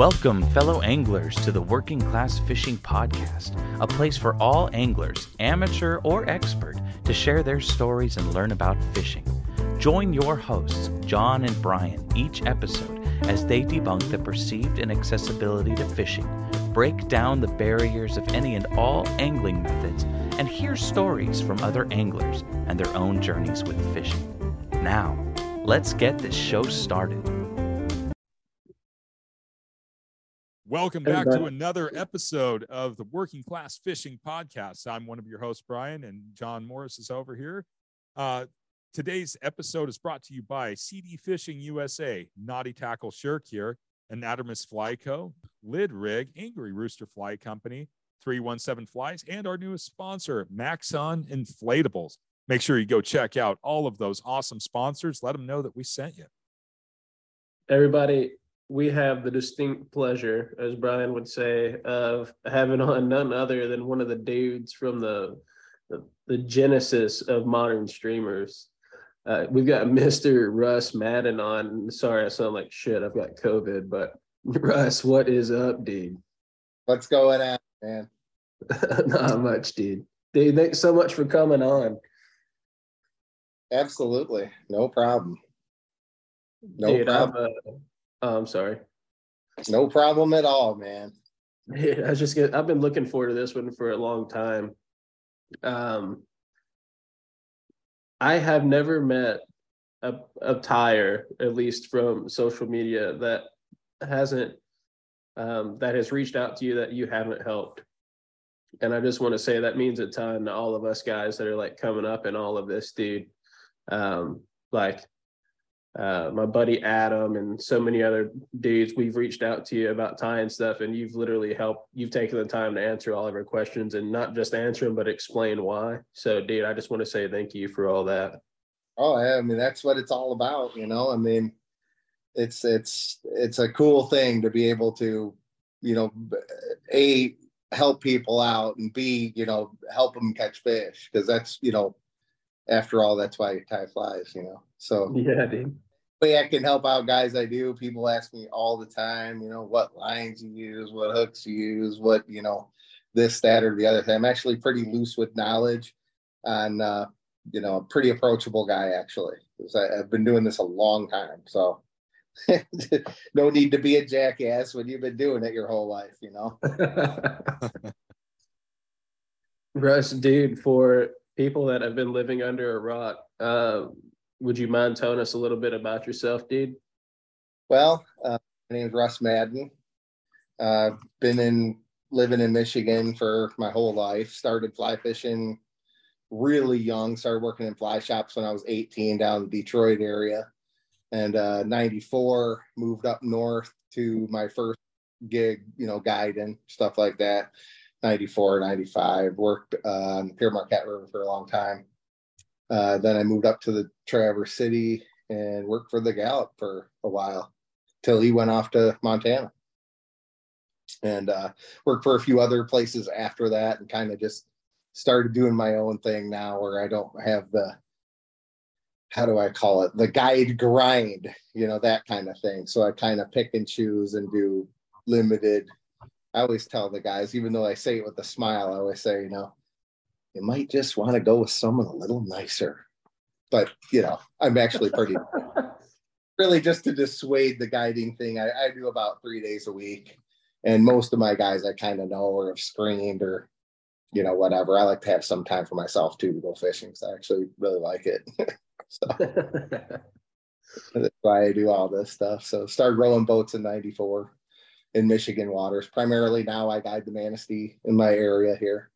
Welcome, fellow anglers, to the Working Class Fishing Podcast, a place for all anglers, amateur or expert, to share their stories and learn about fishing. Join your hosts, John and Brian, each episode as they debunk the perceived inaccessibility to fishing, break down the barriers of any and all angling methods, and hear stories from other anglers and their own journeys with fishing. Now, let's get this show started. Welcome back to another episode of the Working Class Fishing Podcast. I'm one of your hosts, Brian, and John Morris is over here. Uh, today's episode is brought to you by CD Fishing USA, Knotty Tackle Shirk here, Anatomus Fly Co., Lid Rig, Angry Rooster Fly Company, 317 Flies, and our newest sponsor, Maxon Inflatables. Make sure you go check out all of those awesome sponsors. Let them know that we sent you. Everybody, we have the distinct pleasure, as Brian would say, of having on none other than one of the dudes from the the, the genesis of modern streamers. Uh, we've got Mr. Russ Maddin on. Sorry, I sound like shit. I've got COVID, but Russ, what is up, dude? What's going on, man? Not much, dude. Dude, thanks so much for coming on. Absolutely, no problem. No dude, problem. I'm, uh, Oh, I'm sorry. No problem at all, man. Yeah, I was just get, I've been looking forward to this one for a long time. Um, I have never met a, a tire, at least from social media, that hasn't um, that has reached out to you that you haven't helped. And I just want to say that means a ton to all of us guys that are like coming up in all of this, dude. Um, like uh, my buddy Adam and so many other dudes, we've reached out to you about tying stuff, and you've literally helped. You've taken the time to answer all of our questions and not just answer them, but explain why. So, dude, I just want to say thank you for all that. Oh, yeah, I mean that's what it's all about, you know. I mean, it's it's it's a cool thing to be able to, you know, a help people out and b you know help them catch fish because that's you know after all, that's why tie flies, you know. So yeah, dude. Way I can help out guys I do. People ask me all the time, you know, what lines you use, what hooks you use, what, you know, this, that, or the other thing. I'm actually pretty loose with knowledge and uh, you know, a pretty approachable guy actually. I, I've been doing this a long time. So no need to be a jackass when you've been doing it your whole life, you know. Russ, dude, for people that have been living under a rock, uh, would you mind telling us a little bit about yourself, dude? Well, uh, my name is Russ Maddin. I've uh, been in living in Michigan for my whole life. Started fly fishing really young. Started working in fly shops when I was 18 down in the Detroit area. And uh, 94 moved up north to my first gig, you know, guiding stuff like that. 94, 95, worked uh, on the Pere Marquette River for a long time. Uh, then I moved up to the Traverse City and worked for the Galloup for a while till he went off to Montana. And uh, worked for a few other places after that and kind of just started doing my own thing now where I don't have the, how do I call it, the guide grind, you know, that kind of thing. So I kind of pick and choose and do limited I always tell the guys, even though I say it with a smile, I always say, you know, you might just want to go with someone a little nicer. But you know, I'm actually pretty really just to dissuade the guiding thing. I, I do about three days a week. And most of my guys I kind of know or have screened or you know, whatever. I like to have some time for myself too to go fishing because I actually really like it. so that's why I do all this stuff. So started rowing boats in '94 in Michigan waters. Primarily now I guide the Manistee in my area here.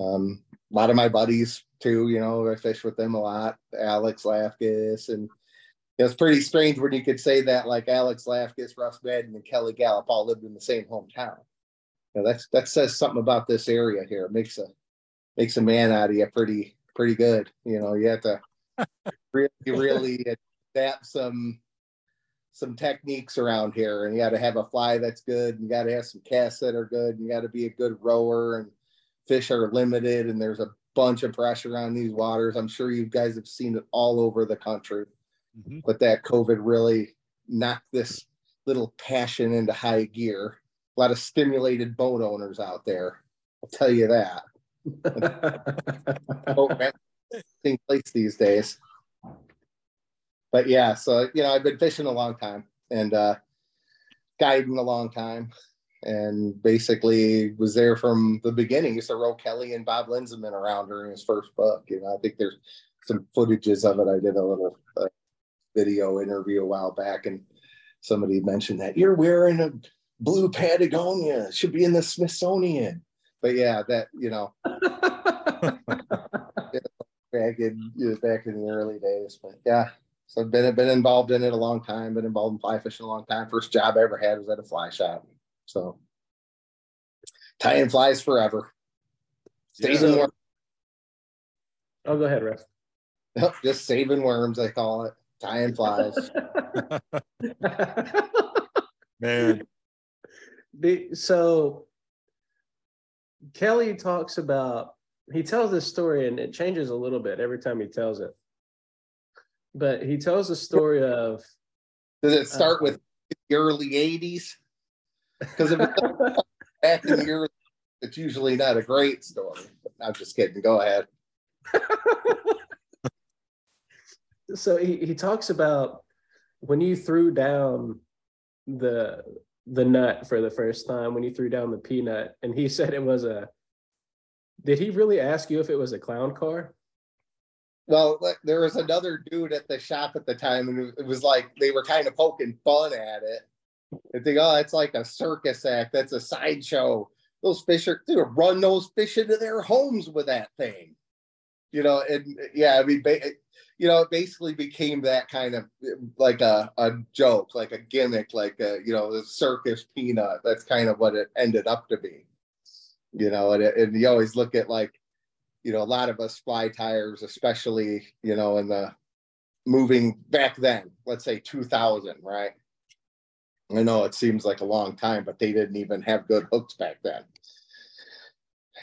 Um, a lot of my buddies too, you know, I fish with them a lot. Alex Lafkas and it's pretty strange when you could say that like Alex Lafkas, Russ Maddin, and Kelly Galloup all lived in the same hometown. You know, that's that says something about this area here. It makes a makes a man out of you pretty pretty good. You know, you have to really really adapt some some techniques around here and you got to have a fly that's good and you got to have some casts that are good and you got to be a good rower and fish are limited and there's a bunch of pressure on these waters i'm sure you guys have seen it all over the country mm-hmm. but that covid really knocked this little passion into high gear. A lot of stimulated boat owners out there. I'll tell you that. boat place these days. But yeah, so you know, I've been fishing a long time and uh guiding a long time and basically was there from the beginning. Used to row Kelly and Bob Linsenman around during his first book. You know, I think there's some footages of it. I did a little uh, video interview a while back, and somebody mentioned that you're wearing a blue Patagonia. It should be in the Smithsonian. But yeah, that you know, back in you know, back in the early days. But yeah, so I've been been involved in it a long time. Been involved in fly fishing a long time. First job I ever had was at a fly shop. So tying flies forever. Saving worms. Oh, go ahead, Russ. Nope, just saving worms, I call it. Tying flies. Man. The, so Kelly talks about he tells this story and it changes a little bit every time he tells it. But he tells a story of Does it start uh, with the early 80s? Because if it's back in the early, it's usually not a great story. I'm just kidding. Go ahead. so he, he talks about when you threw down the the nut for the first time when you threw down the peanut and he said it was a did he really ask you if it was a clown car well there was another dude at the shop at the time and it was like they were kind of poking fun at it. And think oh it's like a circus act that's a sideshow. Those fish are they run those fish into their homes with that thing. You know and yeah i mean you know, it basically became that kind of like a, a joke, like a gimmick, like a, you know, the circus peanut. That's kind of what it ended up to be, you know, and, and you always look at like, you know, a lot of us fly tires, especially, you know, in the moving back then, let's say 2000, right? I know it seems like a long time, but they didn't even have good hooks back then.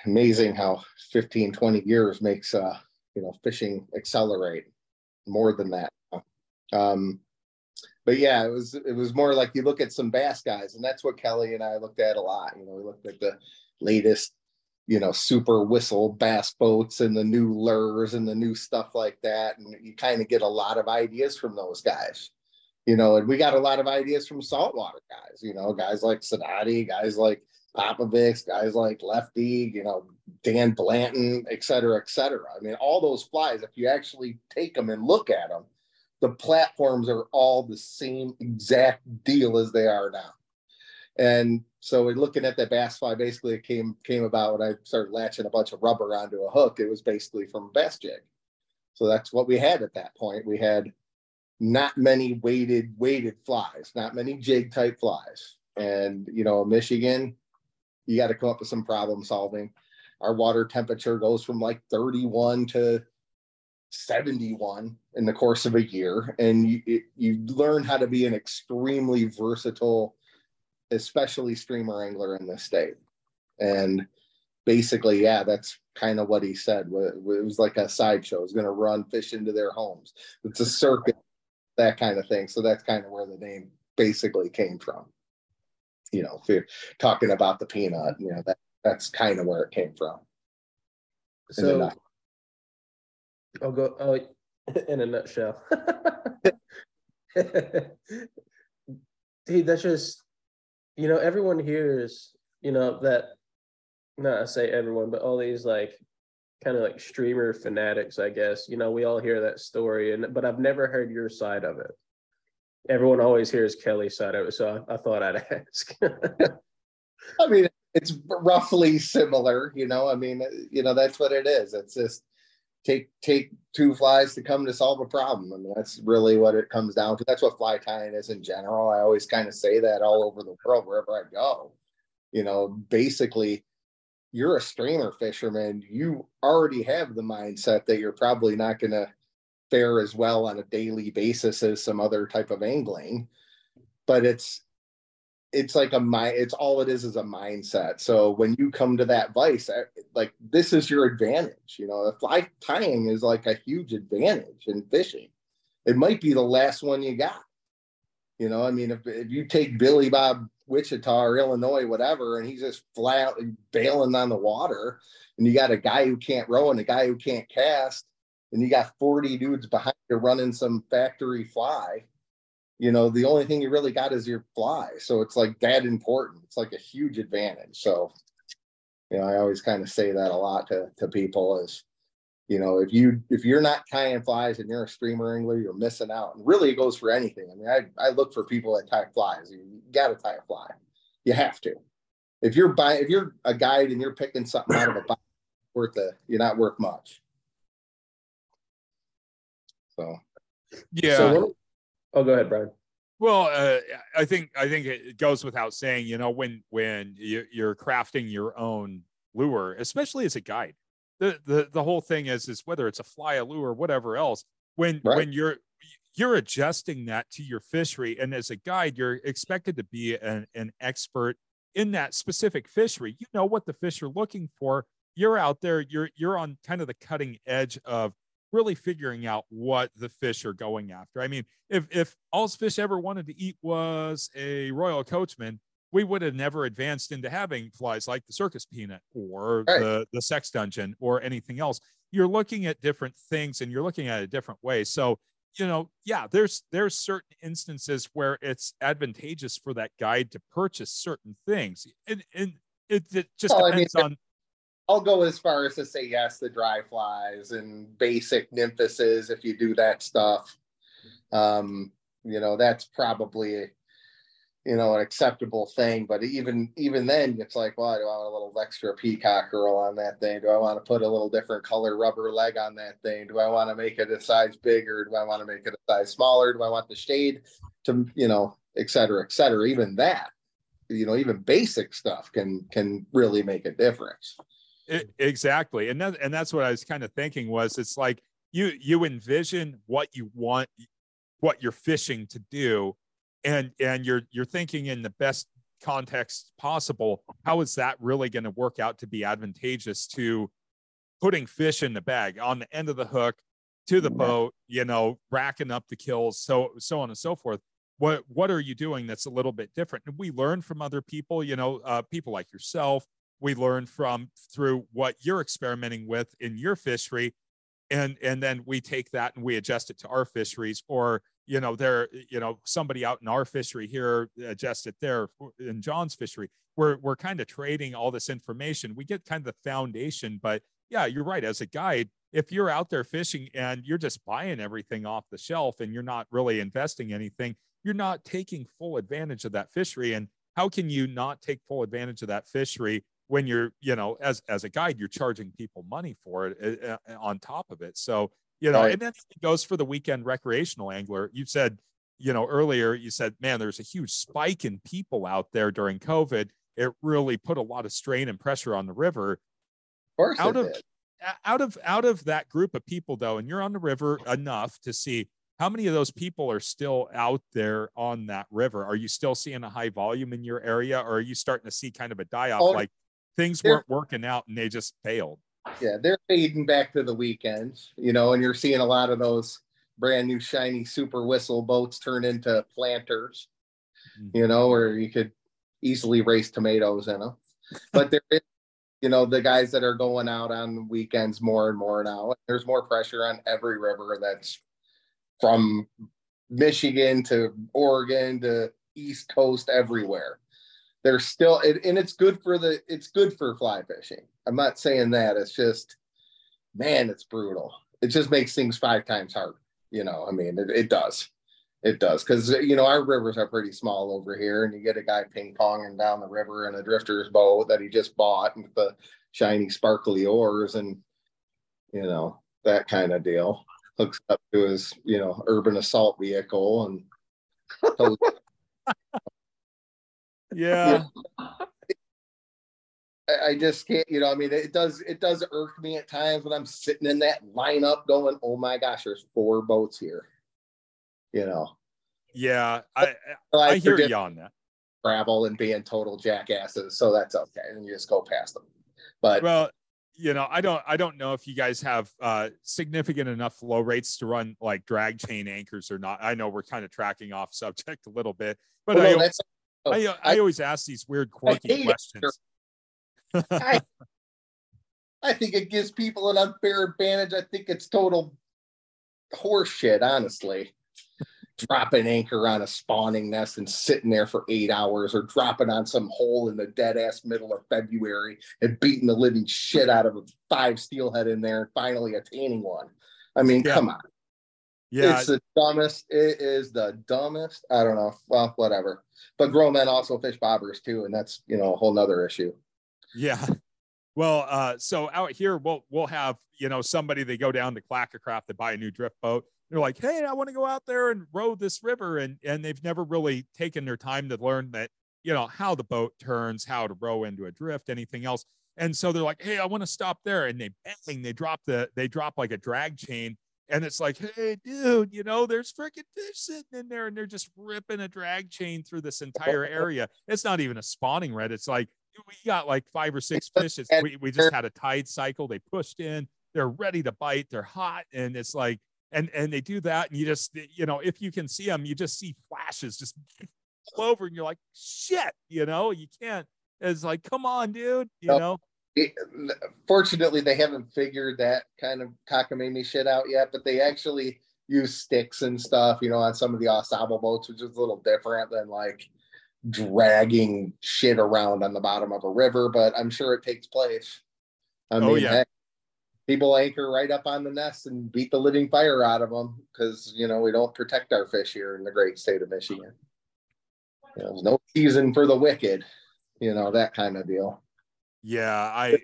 Amazing how 15, 20 years makes, uh, you know, fishing accelerate more than that. Um, but yeah, it was it was more like you look at some bass guys, and that's what Kelly and I looked at a lot. You know, we looked at the latest, you know, super whistle bass boats and the new lures and the new stuff like that, and you kind of get a lot of ideas from those guys. You know, and we got a lot of ideas from saltwater guys. You know, guys like Sadati, guys like Popovics, guys like Lefty, you know, Dan Blanton, et cetera, et cetera. I mean, all those flies, if you actually take them and look at them, the platforms are all the same exact deal as they are now. And so we're looking at that bass fly, basically it came came about when I started latching a bunch of rubber onto a hook. It was basically from a bass jig. So that's what we had at that point. We had not many weighted weighted flies, not many jig type flies. And you know, Michigan, you got to come up with some problem solving. Our water temperature goes from like 31 to 71 in the course of a year. And you, it, you learn how to be an extremely versatile, especially streamer angler in this state. And basically, yeah, that's kind of what he said. It was like a sideshow. It's going to run fish into their homes. It's a circuit, that kind of thing. So that's kind of where the name basically came from you know, if you're talking about the peanut, you know, that that's kind of where it came from. So I'll go oh, in a nutshell. hey, that's just you know, everyone hears, you know, that not I say everyone, but all these like kind of like streamer fanatics, I guess. You know, we all hear that story and but I've never heard your side of it everyone always hears Kelly's side of it, so I, I thought I'd ask. I mean, it's roughly similar, you know. I mean, you know, that's what it is. It's just take take two flies to come to solve a problem. I mean, that's really what it comes down to. That's what fly tying is in general. I always kind of say that all over the world wherever I go. You know, basically, you're a streamer fisherman. You already have the mindset that you're probably not going to fare as well on a daily basis as some other type of angling but it's it's like a mind it's all it is is a mindset. So when you come to that vice eh, like this is your advantage you know? Fly tying is like a huge advantage in fishing it might be the last one you got. You know, I mean, if, if you take Billy Bob Wichita or Illinois, whatever, and he's just flat bailing on the water, and you got a guy who can't row and a guy who can't cast, and you got 40 dudes behind you running some factory fly, you know, the only thing you really got is your fly. So it's like that important. It's like a huge advantage. So, you know, I always kind of say that a lot to, to people is, you know, if you if you're not tying flies and you're a streamer angler, you're missing out. And really it goes for anything. I mean, I, I look for people that tie flies. You, gotta tie a fly. You have to. If you're buying if you're a guide and you're picking something out of a box worth the you're not worth much. So Yeah. So oh, go ahead, Brian. Well, uh, I think I think it goes without saying, you know, when when you, you're crafting your own lure, especially as a guide, the the the whole thing is is whether it's a fly, a lure, or whatever else. When Right. when you're you're adjusting that to your fishery, and as a guide, you're expected to be an, an expert in that specific fishery. You know what the fish are looking for. You're out there. You're you're on kind of the cutting edge of really figuring out what the fish are going after. I mean, if if all's fish ever wanted to eat was a royal coachman, we would have never advanced into having flies like the circus peanut or Right. the the sex dungeon or anything else. You're looking at different things and you're looking at it a different way. So you know, yeah, there's there's certain instances where it's advantageous for that guide to purchase certain things, and and it, it just Well, I mean, depends on I'll go as far as to say yes, the dry flies and basic nymphuses if you do that stuff. Um, you know, that's probably you know an acceptable thing. But even even then, it's like, well, do I want a little extra peacock herl on that thing? Do I want to put a little different color rubber leg on that thing? Do I want to make it a size bigger? Do I want to make it a size smaller? Do I want the shade to you know, et cetera, et cetera? Even that, you know, even basic stuff can can really make a difference. I- exactly. And that and that's what i was kind of thinking was it's like you you envision what you want what you're fishing to do and and you're you're thinking in the best context possible. How is that really going to work out to be advantageous to putting fish in the bag on the end of the hook to the boat you know racking up the kills so so on and so forth. What what are you doing that's a little bit different? And we learn from other people you know uh, people like yourself we learn from through what you're experimenting with in your fishery. And and then we take that and we adjust it to our fisheries or you know there you know somebody out in our fishery here adjust it there in john's fishery. We're we're kind of trading all this information. We get kind of the foundation but yeah you're right. As a guide if you're out there fishing and you're just buying everything off the shelf and you're not really investing anything you're not taking full advantage of that fishery. And how can you not take full advantage of that fishery when you're you know as as a guide you're charging people money for it uh, on top of it so you know Right. and then it goes for the weekend recreational angler you said you know earlier you said man there's a huge spike in people out there during covid it really put a lot of strain and pressure on the river Of course, out of did. out of out of that group of people though and you're on the river enough to see how many of those people are still out there on that river are you still seeing a high volume in your area or are you starting to see kind of a die off Oh, like things there- weren't working out and they just failed Yeah, they're fading back to the weekends, you know, and you're seeing a lot of those brand new shiny super whistle boats turn into planters, Mhm. you know, where you could easily raise tomatoes in them. But there is, you know, the guys that are going out on weekends more and more now. There's more pressure on every river that's from Michigan to Oregon to East Coast everywhere. There's still it, and it's good for the it's good for fly fishing. I'm not saying that. It's just man, it's brutal. It just makes things five times harder. You know, I mean, it, it does. It does. Cause you know, our rivers are pretty small over here, and you get a guy ping ponging down the river in a drifter's boat that he just bought with the shiny sparkly oars and you know, that kind of deal. Hooks up to his, you know, urban assault vehicle and yeah I, I just can't, you know, I mean, it does, it does irk me at times when I'm sitting in that lineup going, oh my gosh, there's four boats here. You know, yeah i I, i hear you on that travel and being total jackasses, so that's okay. And you just go past them. But well you know, I don't I don't know if you guys have uh, significant enough flow rates to run like drag chain anchors or not. I know we're kind of tracking off subject a little bit, but well, I, no, oh, I, uh, I, I, always ask these weird quirky questions. I, I think it gives people an unfair advantage. I think it's total horseshit, honestly dropping anchor on a spawning nest and sitting there for eight hours or dropping on some hole in the dead ass middle of February and beating the living shit out of a five steelhead in there and finally attaining one. I mean, yeah. come on. Yeah. It's the dumbest. It is the dumbest. I don't know. Well, whatever. But grown men also fish bobbers too. And that's, you know, a whole nother issue. Yeah. Well, uh, so out here we'll we'll have you know somebody they go down to Clackacraft to buy a new drift boat they're like, hey, I want to go out there and row this river, and and they've never really taken their time to learn that you know how the boat turns, how to row into a drift, anything else. And so they're like, hey, I want to stop there, and they bang, they drop the they drop like a drag chain, and it's like, hey, dude, you know, there's freaking fish sitting in there, and they're just ripping a drag chain through this entire area. It's not even a spawning redd. It's like we got like five or six fish. We, we just had a tide cycle. They pushed in. They're ready to bite. They're hot, and it's like and and they do that and you just you know if you can see them you just see flashes just over and you're like shit you know you can't it's like come on dude you know it, fortunately they haven't figured that kind of cockamamie shit out yet but they actually use sticks and stuff you know on some of the ensemble boats which is a little different than like dragging shit around on the bottom of a river but i'm sure it takes place I oh, mean, oh yeah heck, people anchor right up on the nest and beat the living fire out of them because you know we don't protect our fish here in the great state of Michigan. You know, no season for the wicked, you know that kind of deal. Yeah, I,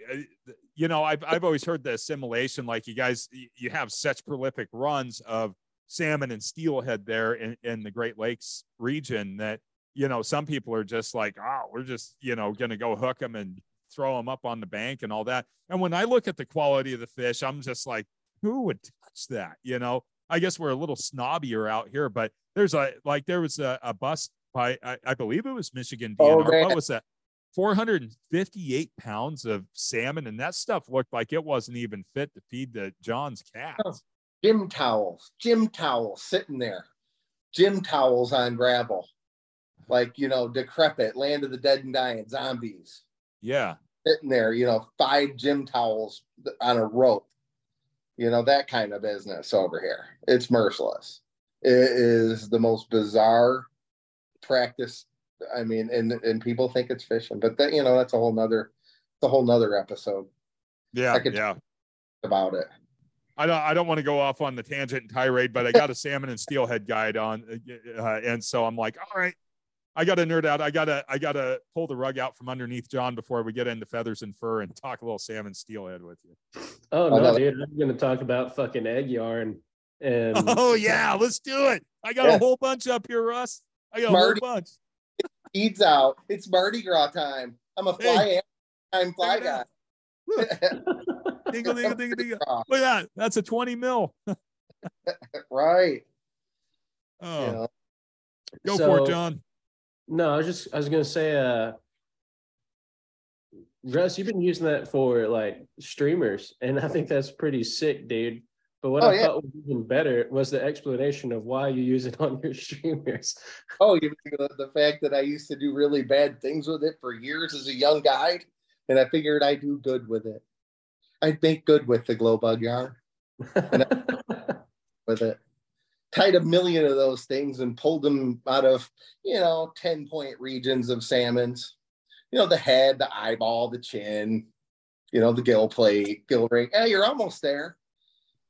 you know, I've I've always heard the assimilation. Like you guys, you have such prolific runs of salmon and steelhead there in, in the Great Lakes region that you know some people are just like, oh, we're just you know going to go hook them and throw them up on the bank and all that. And when I look at the quality of the fish, I'm just like, who would touch that? You know, I guess we're a little snobbier out here, but there's a like there was a, a bust by I, I, believe it was Michigan DNR. Oh, what was that? 458 pounds of salmon, and that stuff looked like it wasn't even fit to feed the John's cats. Oh, gym towels, gym towels sitting there, gym towels on gravel, like you know, decrepit, land of the dead and dying, zombies. Yeah. Sitting there, you know, five gym towels on a rope, you know, that kind of business over here. It's merciless. It is the most bizarre practice. I mean, and and people think it's fishing, but that you know, that's a whole nother the whole nother episode. Yeah. yeah. About it. I don't I don't want to go off on the tangent and tirade, but I got a salmon and steelhead guide on, uh, and so I'm like, all right, I got to nerd out. I gotta I gotta pull the rug out from underneath John before we get into feathers and fur and talk a little salmon steelhead with you. Oh no, dude! I'm gonna talk about fucking egg yarn. And oh yeah, let's do it. I got yeah. a whole bunch up here, Russ. I got Marty, a whole bunch. Feeds out. It's Mardi Gras time. I'm a fly hey, time fly guy. dingle, dingle, dingle, dingle. Look at that. That's a 20 mil. right. Oh. Go so, for it, John. No, I was just I was gonna say, uh, Russ, you've been using that for like streamers, and I think that's pretty sick, dude. But what oh, I yeah. thought was even better was the explanation of why you use it on your streamers. Oh, you the fact that I used to do really bad things with it for years as a young guy, and I figured I'd do good with it. I'd make good with the glow bug yarn. with it tied a million of those things and pulled them out of, you know, 10 point regions of salmons. You know, the head, the eyeball, the chin, you know, the gill plate, gill ring. Yeah, you're almost there.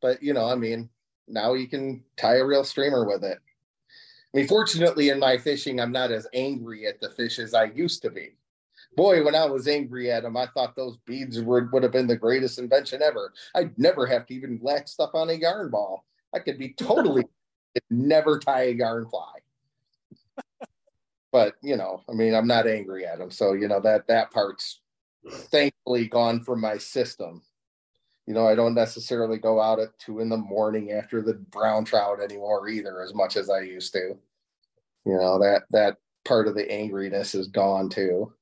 But, you know, I mean, now you can tie a real streamer with it. I mean, fortunately, in my fishing, I'm not as angry at the fish as I used to be. Boy, when I was angry at them, I thought those beads would, would have been the greatest invention ever. I'd never have to even latch stuff on a yarn ball. I could be totally never tie a yarn fly. but you know, I mean, I'm not angry at them, so you know that that part's thankfully gone from my system. You know, I don't necessarily go out at two in the morning after the brown trout anymore either, as much as I used to. You know that that part of the angriness is gone too.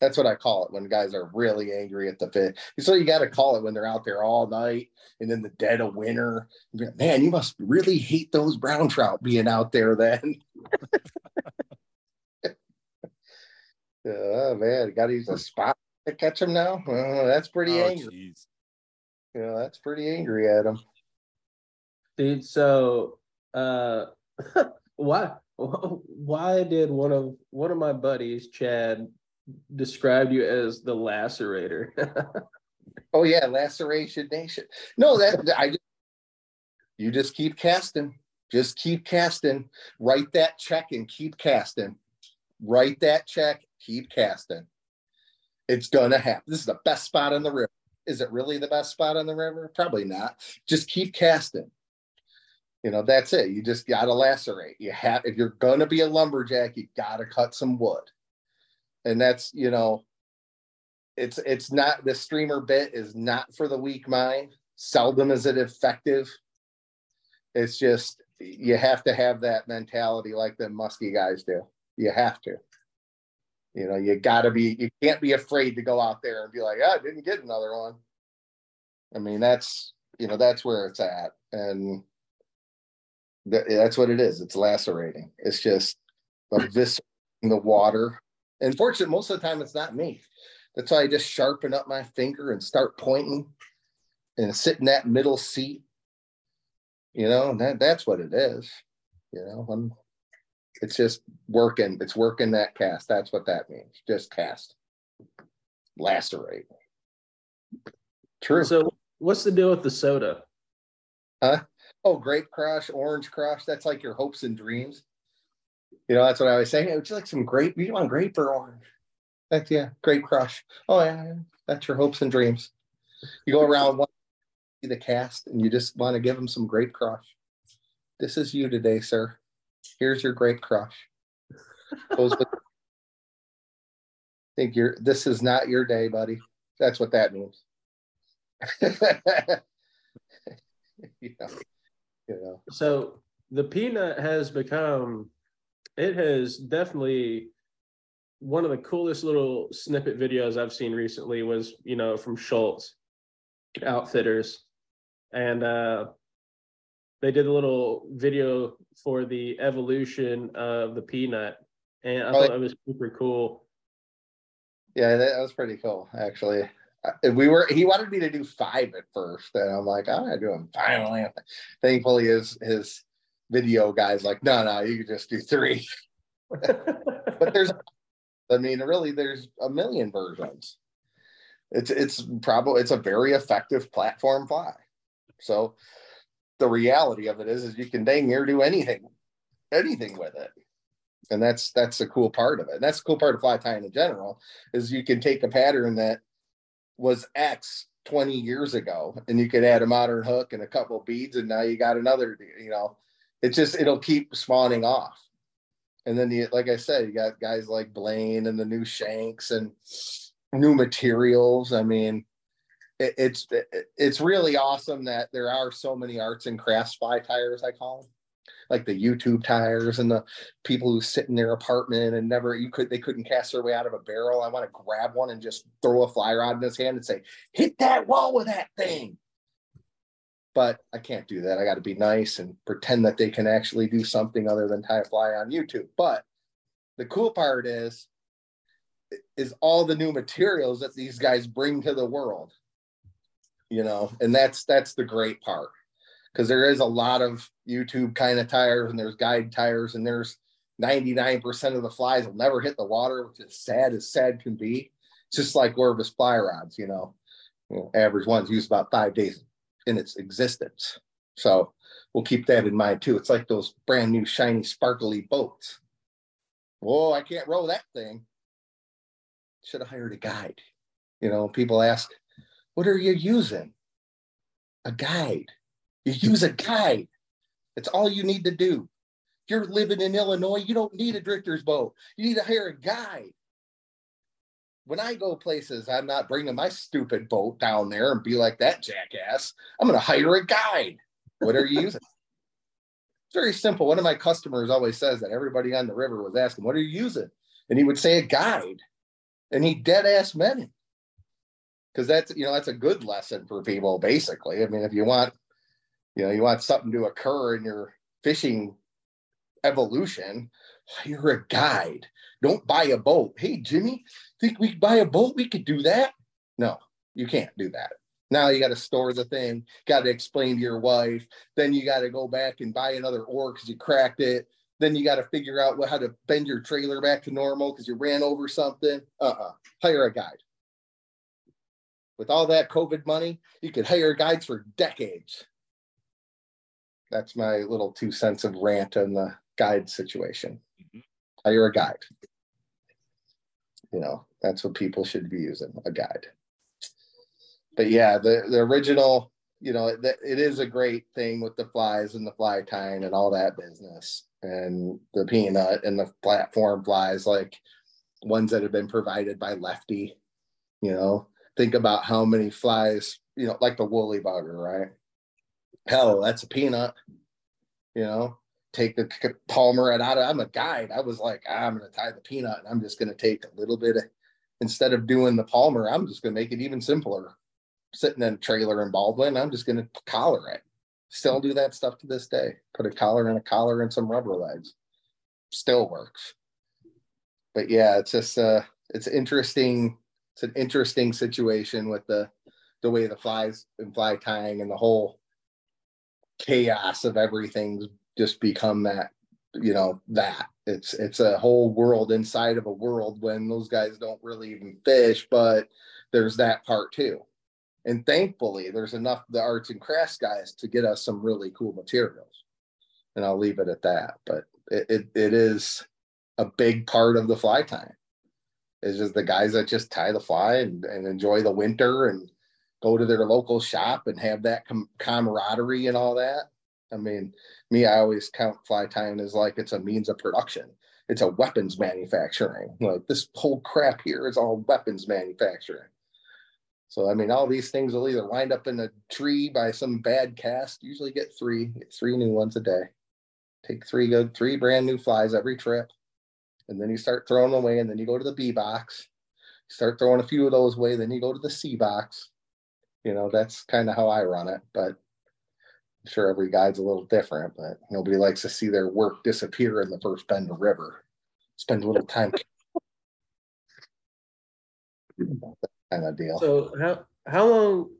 That's what I call it when guys are really angry at the fit. So you got to call it when they're out there all night and in the dead of winter. Man, you must really hate those brown trout being out there then. oh man, got to use a spot to catch them now. Oh, that's pretty oh, angry. Geez. Yeah, that's pretty angry at him. Dude, so uh why why did one of one of my buddies, Chad, describe you as the lacerator? oh yeah, laceration nation. No, that I just, you just keep casting. Just keep casting. Write that check and keep casting. Write that check, keep casting. It's gonna happen. This is the best spot on the river. Is it really the best spot on the river? Probably not. Just keep casting. You know that's it. You just got to lacerate. You have if you're going to be a lumberjack you got to cut some wood. And that's you know it's it's not the streamer bit is not for the weak mind. Seldom is it effective. It's just you have to have that mentality like the musky guys do. You have to you know you got to be you can't be afraid to go out there and be like oh, i didn't get another one i mean that's you know that's where it's at and that's what it is. It's lacerating. It's just eviscerating the water. And fortunately, most of the time, it's not me. That's why I just sharpen up my finger and start pointing and sit in that middle seat. You know, that that's what it is. You know, I'm, it's just working. It's working that cast. That's what that means. Just cast, lacerate. True. So, what's the deal with the soda? Huh? oh, grape crush, orange crush. That's like your hopes and dreams. You know, that's what I always say. Hey, would you like some grape? You want grape or orange? That's yeah, grape crush. Oh yeah, that's your hopes and dreams. You go around one the cast and you just want to give them some grape crush. This is you today, sir. Here's your grape crush. With, think you're this is not your day, buddy. That's what that means. you know. So the peanut has become, it has definitely one of the coolest little snippet videos I've seen recently was, you know, from Schultz Outfitters. And uh, they did a little video for the evolution of the peanut. And I oh, thought it was super cool. Yeah, that was pretty cool, actually uh, we were he wanted me to do five at first and i'm like i'm not doing finally thankfully his his video guy's like no no you can just do three but there's i mean really there's a million versions it's it's probably it's a very effective platform fly so the reality of it is is you can dang near do anything anything with it and that's that's the cool part of it and that's the cool part of fly tying in general is you can take a pattern that was X 20 years ago, and you could add a modern hook and a couple beads, and now you got another, you know, it's just it'll keep spawning off. And then you like I said, you got guys like Blane and the new shanks and new materials. I mean, it, it's it, it's really awesome that there are so many arts and crafts fly tires, I call them like the YouTube tires and the people who sit in their apartment and never you could they couldn't cast their way out of a barrel. I want to grab one and just throw a fly rod in his hand and say, hit that wall with that thing. But I can't do that. I got to be nice and pretend that they can actually do something other than tie a fly on YouTube. But the cool part is is all the new materials that these guys bring to the world you know and that's that's the great part because there is a lot of YouTube kind of tires and there's guide tires and there's 99% of the flies will never hit the water, which is sad as sad can be. It's just like Orvis fly rods, you know, you know average ones use about five days in its existence. So we'll keep that in mind too. It's like those brand new shiny sparkly boats. Whoa, I can't row that thing. Should have hired a guide. You know, people ask, what are you using? A guide. You use a guide. That's all you need to do. You're living in Illinois, you don't need a drifter's boat. You need to hire a guide. When I go places, I'm not bringing my stupid boat down there and be like that jackass. I'm going to hire a guide. What are you using? It's very simple. One of my customers always says that everybody on the river was asking, What are you using? And he would say a guide. and he dead ass it. Because that's you know that's a good lesson for people. Basically, I mean, if you want, you know, you want something to occur in your fishing evolution, hire a guide. Don't buy a boat. Hey, Jimmy, think we could buy a boat? We could do that. No, you can't do that. Now you got to store the thing, got to explain to your wife. Then you got to go back and buy another oar because you cracked it. Then you got to figure out how to bend your trailer back to normal because you ran over something. Uh uh Hire a guide. With all that COVID money, you could hire guides for decades. That's my little two cents of rant on the guide situation. Mm-hmm. Hire a guide. You know, that's what people should be using a guide but yeah, the the original, you know, it, it is a great thing with the flies and the fly tying and all that business, and the peanut and the platform flies, like ones that have been provided by Lefty. You know, think about how many flies, you know, like the woolly bugger, right? Hell, that's a peanut. You know, take the palmer and out. I'm a guide. I was like, ah, I'm going to tie the peanut, and I'm just going to take a little bit of instead of doing the palmer, I'm just going to make it even simpler sitting in a trailer in Baldwin, I'm just going to collar it. Still do that stuff to this day. Put a collar and a collar and some rubber legs. Still works. But yeah, it's just uh it's interesting. It's an interesting situation with the the way the flies and fly tying and the whole chaos of everything's just become that you know that. It's it's a whole world inside of a world when those guys don't really even fish but there's that part too. And thankfully there's enough the arts and crafts guys to get us some really cool materials. And i'll leave it at that but it, it, it is a big part of the fly time it's just the guys that just tie the fly and, and enjoy the winter and go to their local shop and have that com- camaraderie and all that i mean me i always count fly tying as like it's a means of production it's a weapons manufacturing like this whole crap here is all weapons manufacturing so I mean, all these things will either wind up in a tree by some bad cast. Usually get three, get three new ones a day. Take three good, three brand new flies every trip, and then you start throwing them away. And then you go to the B box. Start throwing a few of those away. Then you go to the C box. You know, that's kind of how I run it. But I'm sure every guide's a little different. But nobody likes to see their work disappear in the first bend of river. Spend a little time kind of deal. So how how long?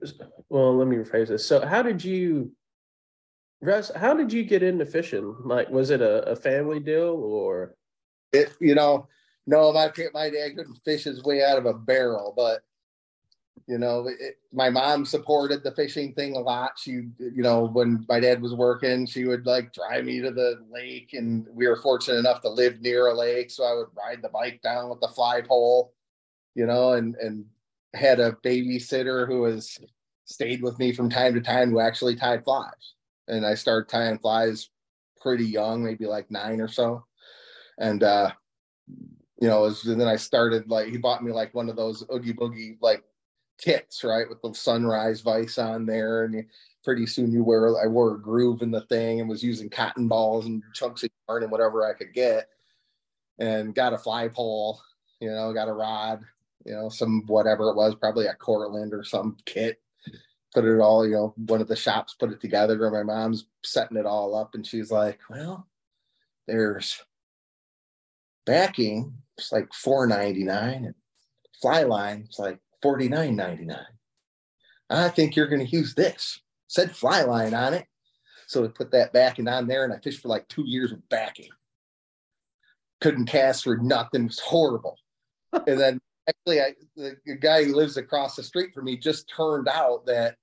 Well, let me rephrase this. So how did you, Russ? How did you get into fishing? Like, was it a, a family deal or? It you know no my my dad couldn't fish his way out of a barrel, but you know it, my mom supported the fishing thing a lot she you know when my dad was working she would like drive me to the lake and we were fortunate enough to live near a lake so i would ride the bike down with the fly pole you know and and had a babysitter who has stayed with me from time to time who actually tied flies. And I started tying flies pretty young, maybe like nine or so. And uh, you know, was, and then I started like he bought me like one of those oogie boogie like kits, right, with the sunrise vice on there, and pretty soon you wear I wore a groove in the thing and was using cotton balls and chunks of yarn and whatever I could get, and got a fly pole, you know, got a rod, you know, some whatever it was, probably a Cortland or some kit. Put it all, you know, one of the shops put it together. And my mom's setting it all up, and she's like, "Well, there's backing. It's like four ninety nine, and fly line. It's like forty nine ninety nine. I think you're going to use this. Said fly line on it, so we put that backing on there, and I fished for like two years with backing. Couldn't cast for nothing. It was horrible. and then actually, I, the, the, guy who lives across the street from me just turned out that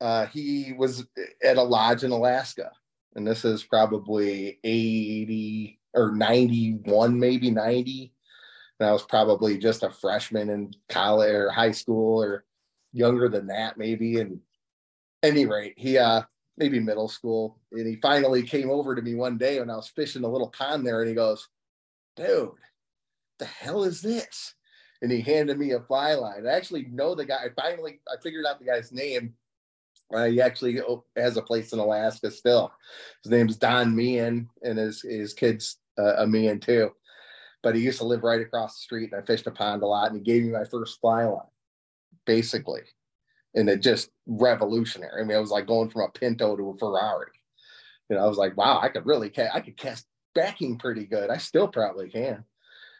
uh, he was at a lodge in Alaska, and this is probably eighty or ninety-one, maybe ninety. And I was probably just a freshman in college or high school, or younger than that, maybe. And any rate, he uh maybe middle school, and he finally came over to me one day when I was fishing a little pond there, and he goes, "Dude, the hell is this?" and he handed me a fly line. I actually know the guy. I finally I figured out the guy's name. Uh, he actually has a place in Alaska still. His name's Don Meehan, and his his kid's uh, a man too. but he used to live right across the street and I fished a pond a lot and he gave me my first fly line, basically. And it just revolutionary. I mean, it was like going from a Pinto to a Ferrari. You know, I was like, wow, I could really cast, I could cast backing pretty good. I still probably can.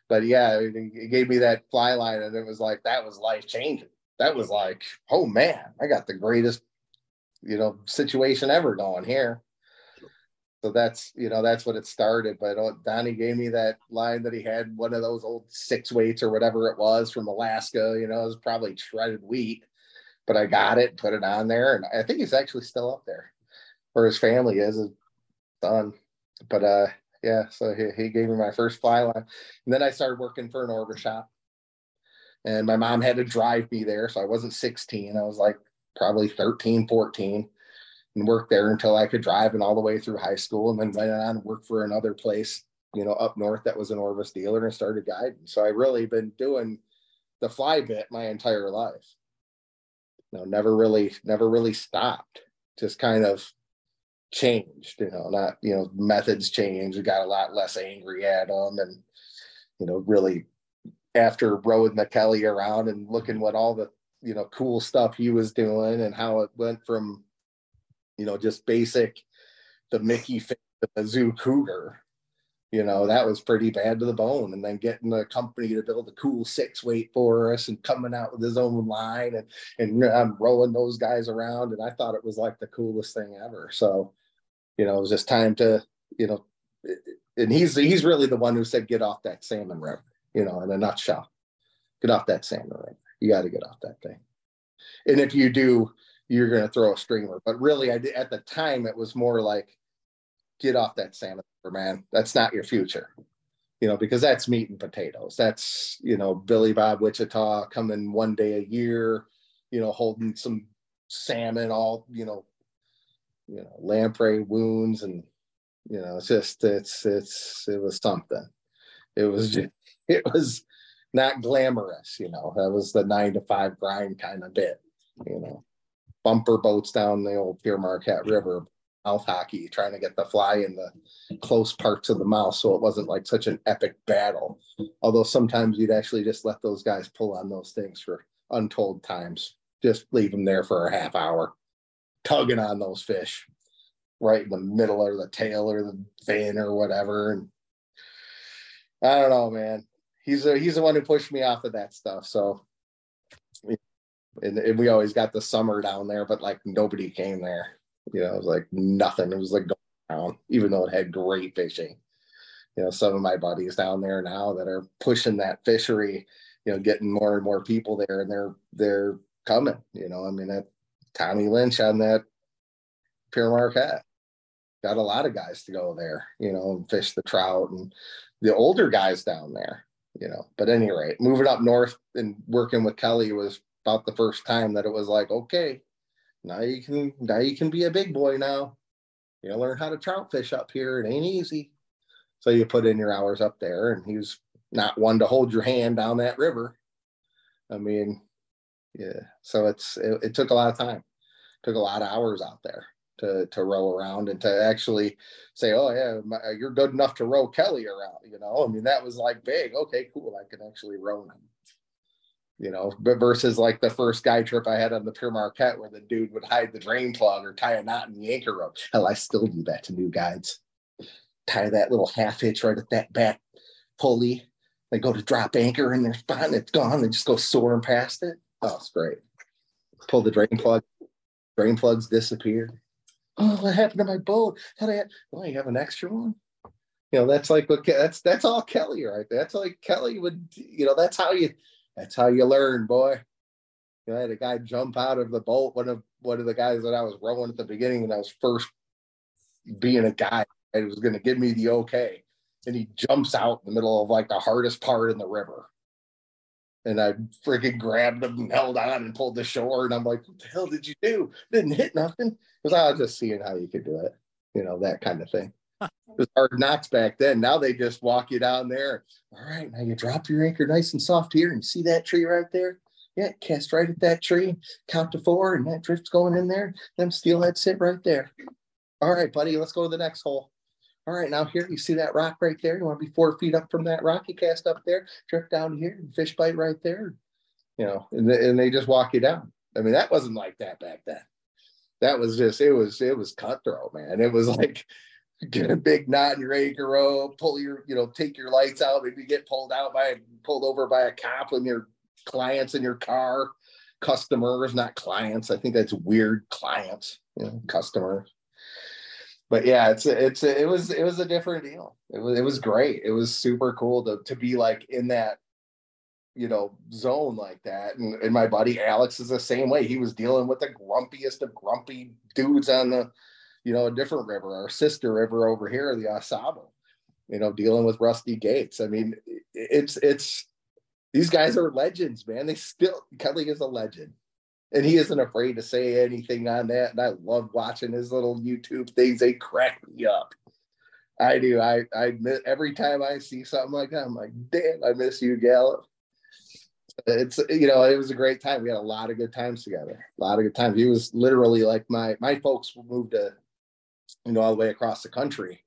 But yeah, it gave me that fly line and it was like, that was life changing. That was like, oh man, I got the greatest, you know, situation ever going here so that's you know that's what it started but uh, donnie gave me that line that he had one of those old six weights or whatever it was from alaska you know it was probably shredded wheat but i got it put it on there and i think he's actually still up there where his family is his son but uh yeah so he, he gave me my first fly line and then i started working for an Orvis shop and my mom had to drive me there so i wasn't 16 i was like probably 13 14 and worked there until I could drive and all the way through high school and then went on and worked for another place, you know, up north that was an Orvis dealer and started guiding. So I really been doing the fly bit my entire life. You know, never really, never really stopped. Just kind of changed, you know, not, you know, methods changed, got a lot less angry at them and, you know, really after rowing McKelly around and looking what all the, you know, cool stuff he was doing and how it went from you know, just basic, the Mickey the zoo cougar, you know, that was pretty bad to the bone. And then getting the company to build a cool six weight for us and coming out with his own line and, and I'm rolling those guys around. And I thought it was like the coolest thing ever. So, you know, it was just time to, you know, and he's, he's really the one who said, get off that salmon river, you know, in a nutshell, get off that salmon river. You got to get off that thing. And if you do, you're going to throw a streamer. But really, I did, at the time, it was more like, get off that salmon, man. That's not your future, you know, because that's meat and potatoes. That's, you know, Billy Bob Wichita coming one day a year, you know, holding some salmon, all, you know, you know, lamprey wounds and, you know, it's just, it's, it's, it was something. It was just, it was not glamorous, you know, that was the nine to five grind kind of bit, you know bumper boats down the old Pere Marquette River, mouth hockey, trying to get the fly in the close parts of the mouth so it wasn't like such an epic battle. Although sometimes you'd actually just let those guys pull on those things for untold times. Just leave them there for a half hour, tugging on those fish right in the middle or the tail or the fin or whatever. And I don't know, man. He's a, he's the one who pushed me off of that stuff. So and, and, we always got the summer down there, but like nobody came there. You know, it was like nothing. It was like going down, even though it had great fishing. You know, some of my buddies down there now that are pushing that fishery, you know, getting more and more people there, and they're they're coming. You know, I mean, that Tommy Lynch on that Pere Marquette got a lot of guys to go there. You know, and fish the trout and the older guys down there. You know, but any rate, moving up north and working with Kelly was about the first time that it was like, okay, now you can now you can be a big boy now. You learn how to trout fish up here. It ain't easy. So you put in your hours up there, and he was not one to hold your hand down that river. I mean, yeah. So it's it, it took a lot of time. It took a lot of hours out there to to row around and to actually say, oh yeah, my, you're good enough to row Kelly around. You know, I mean that was like big. Okay, cool. I can actually row him you know, but versus like the first guy trip I had on the Pere Marquette where the dude would hide the drain plug or tie a knot in the anchor rope. Hell, I still do that to new guides. Tie that little half hitch right at that back pulley. They go to drop anchor in their spot and it's gone. They just go soaring past it. Oh, it's great. Pull the drain plug. Drain plugs disappear. Oh, what happened to my boat? How did I? Oh, you have an extra one. You know, that's like what that's that's all Kelly right. That's like Kelly would. You know, that's how you that's how you learn, boy. I had a guy jump out of the boat. One of one of the guys that I was rowing at the beginning when I was first being a guy, and was going to give me the okay, and he jumps out in the middle of like the hardest part in the river. And I freaking grabbed him and held on and pulled the shore. And I'm like, what the hell did you do? Didn't hit nothing. Because I was just seeing how you could do it, you know, that kind of thing was hard knocks back then. Now they just walk you down there. All right, now you drop your anchor nice and soft here, and you see that tree right there. Yeah, cast right at that tree, count to four, and that drift's going in there. Them steelhead sit right there. All right, buddy, let's go to the next hole. All right, now here you see that rock right there. You want to be four feet up from that rock. You cast up there, drift down here, fish bite right there. You know, and, and they just walk you down. I mean, that wasn't like that back then. That was just it was it was cutthroat, man. It was like get a big knot in your anchor rope, pull your, you know, take your lights out, maybe get pulled out by pulled over by a cop and your clients in your car, customers, not clients. I think that's weird. Clients, you know, customers but yeah, it's it's it was it was a different deal. It was it was great. It was super cool to to be like in that you know zone like that. And, and my buddy Alex is the same way. He was dealing with the grumpiest of grumpy dudes on the you know a different river, our sister river over here, the Au Sable. You know, dealing with Rusty Gates. I mean, it's it's these guys are legends, man. They still Kelly is a legend and he isn't afraid to say anything on that. And I love watching his little YouTube things. They crack me up. I do. I I every time I see something like that, I'm like, damn, I miss you, Galloup. It's you know, it was a great time. We had a lot of good times together. A lot of good times. He was literally like my my folks moved to, you know, all the way across the country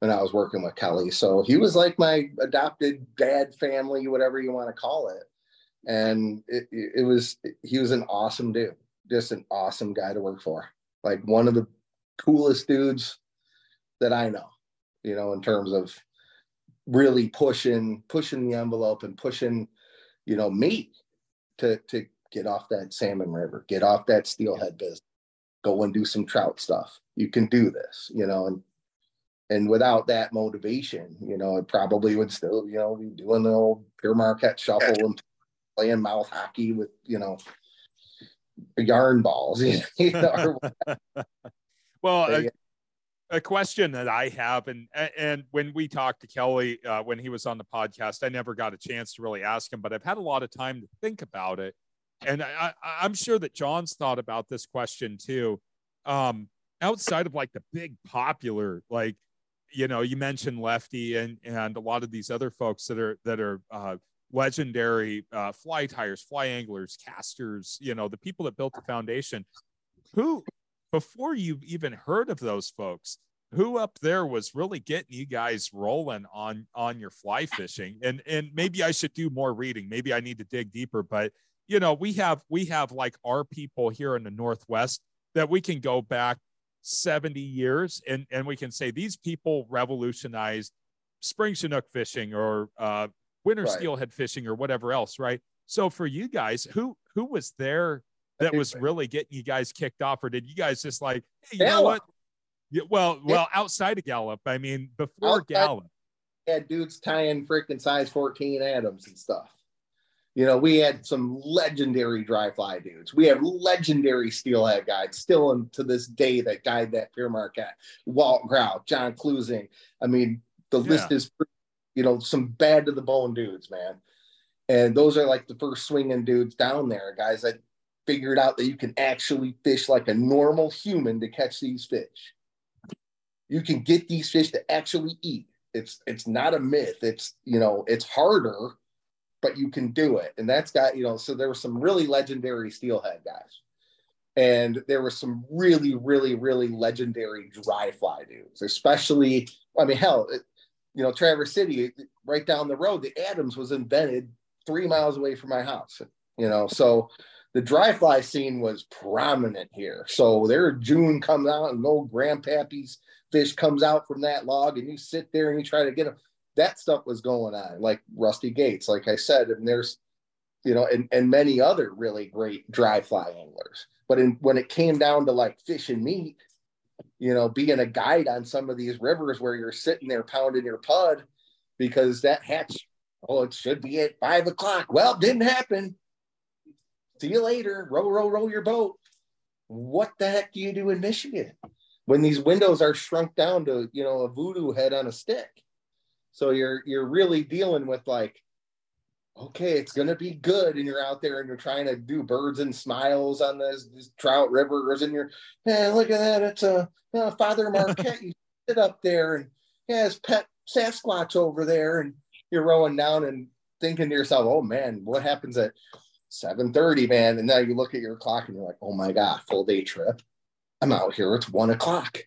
when I was working with Kelly. So he was like my adopted dad family, whatever you want to call it. And it, it was he was an awesome dude just an awesome guy to work for. Like one of the coolest dudes that i know you know in terms of really pushing pushing the envelope and pushing you know me to to get off that salmon river get off that steelhead business go and do some trout stuff you can do this you know and and without that motivation you know it probably would still you know be doing the old Pere Marquette shuffle and playing mouth hockey with you know yarn balls. You know, well, a, a, question that I have, and and when we talked to Kelly uh, when he was on the podcast, I never got a chance to really ask him, but I've had a lot of time to think about it, and I, I'm sure that John's thought about this question too. Um, outside of like the big popular, like you know, you mentioned Lefty and and a lot of these other folks that are that are uh, legendary uh, fly tyers, fly anglers, casters, you know, the people that built the foundation. Who, before you've even heard of those folks, who up there was really getting you guys rolling on on your fly fishing? And and maybe I should do more reading. Maybe I need to dig deeper. But you know, we have we have like our people here in the Northwest that we can go back 70 years and and we can say these people revolutionized spring chinook fishing or uh, winter right. steelhead fishing or whatever else, right? So for you guys, who who was there that was really getting you guys kicked off, or did you guys just like, hey, you Galloup. know what? Yeah, well, well, outside of Galloup, I mean, before outside, Galloup, had dudes tying freaking size 14 Adams and stuff. You know, we had some legendary dry fly dudes. We have legendary steelhead guides still in, to this day that guide that Pere Marquette. Walt Grout, John Kluesing. I mean, the yeah. list is you know, some bad to the bone dudes, man. And those are like the first swinging dudes down there, guys that figured out that you can actually fish like a normal human to catch these fish. You can get these fish to actually eat. It's it's not a myth. It's you know it's harder, but you can do it. And that's got you know. So there were some really legendary steelhead guys, and there were some really really really legendary dry fly dudes. Especially, I mean, hell, you know, Traverse City, right down the road, the Adams was invented three miles away from my house. You know, so the dry fly scene was prominent here. So there, June comes out and old grandpappy's fish comes out from that log, and you sit there and you try to get them. That stuff was going on, like Rusty Gates, like I said, and there's, you know, and, and many other really great dry fly anglers. But in, when it came down to like fish and meat, you know, being a guide on some of these rivers where you're sitting there pounding your pud because that hatch, oh, it should be at five o'clock. Well, didn't happen. See you later. Row, row, row your boat. What the heck do you do in Michigan when these windows are shrunk down to, you know, a voodoo head on a stick? So you're you're really dealing with like okay, it's going to be good. And you're out there and you're trying to do birds and smiles on this, this trout rivers. And you're, yeah, look at that. It's a uh, Father Marquette. you sit up there and yeah, his pet Sasquatch over there. And you're rowing down and thinking to yourself, oh man, what happens at 7.30, man? And now you look at your clock and you're like, oh my God, full day trip. I'm out here. It's one o'clock.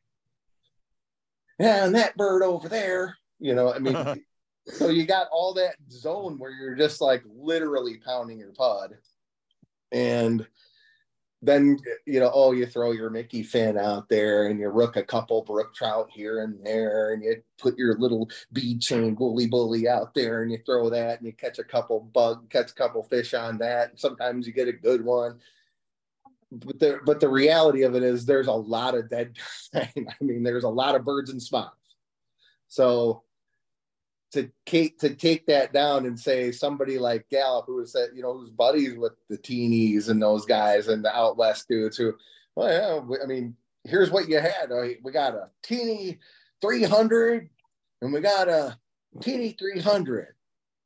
yeah, and that bird over there, you know, I mean, so you got all that zone where you're just like literally pounding your pod. And then you know, oh, you throw your Mickey Finn out there and you rook a couple brook trout here and there, and you put your little bead chain bully bully out there and you throw that and you catch a couple bug, catch a couple fish on that. Sometimes you get a good one. But the but the reality of it is there's a lot of dead time. I mean, there's a lot of birds and spots. So to take to take that down and say somebody like Galloup, who was uh, you know who's buddies with the teenies and those guys and the out west dudes who, well, yeah, I mean, here's what you had. We got a teeny 300 and we got a teeny 300.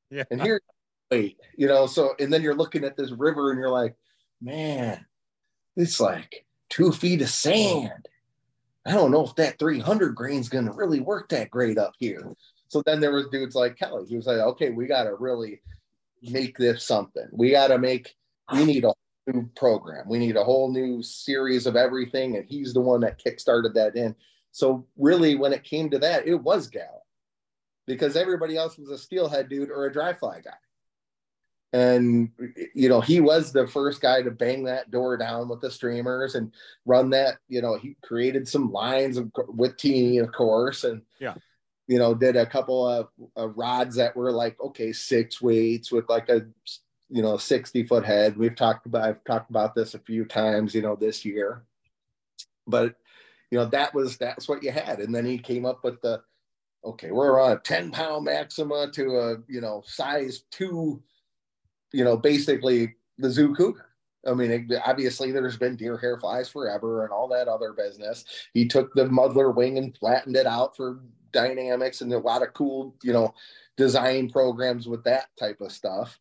Yeah. And here, wait, you know, so and then you're looking at this river and you're like, man, it's like two feet of sand. I don't know if that 300 grain's going to really work that great up here. So then there was dudes like Kelly. He was like, okay, we got to really make this something. We got to make, we need a new program. We need a whole new series of everything. And he's the one that kickstarted that in. So really, when it came to that, it was Gal because everybody else was a steelhead dude or a dry fly guy. And, you know, he was the first guy to bang that door down with the streamers and run that, you know, he created some lines of, with Teeny, of course. And, yeah you know, did a couple of, of rods that were like, okay, six weights with like a, you know, 60 foot head. We've talked about, I've talked about this a few times, you know, this year, but you know, that was, that's what you had. And then he came up with the, okay, we're on a 10 pound maxima to a, you know, size two, you know, basically the zoo cougar. I mean, obviously, there's been deer hair flies forever and all that other business. He took the muddler wing and flattened it out for dynamics and a lot of cool, you know, design programs with that type of stuff.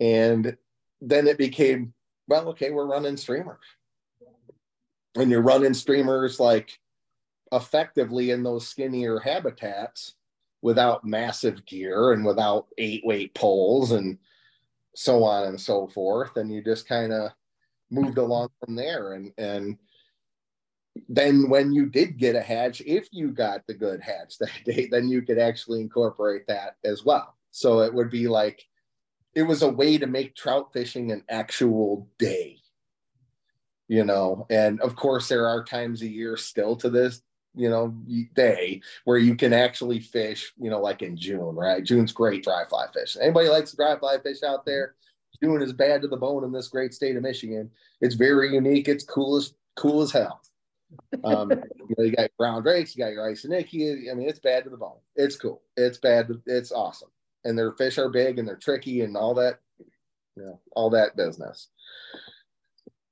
And then it became, well, okay, we're running streamers. And you're running streamers like effectively in those skinnier habitats without massive gear and without eight weight poles and so on and so forth. And you just kind of moved along from there. And, and, then when you did get a hatch, if you got the good hatch that day, then you could actually incorporate that as well. So it would be like it was a way to make trout fishing an actual day. You know, and of course there are times a year still to this, you know, day where you can actually fish, you know, like in June, right? June's great dry fly fish. Anybody likes dry fly fish out there? June is bad to the bone in this great state of Michigan. It's very unique. It's cool as cool as hell. Um, you know, you got brown drakes, you got your Isonychia. I mean, it's bad to the bone. It's cool. It's bad. It's awesome. And their fish are big and they're tricky and all that, you know, all that business.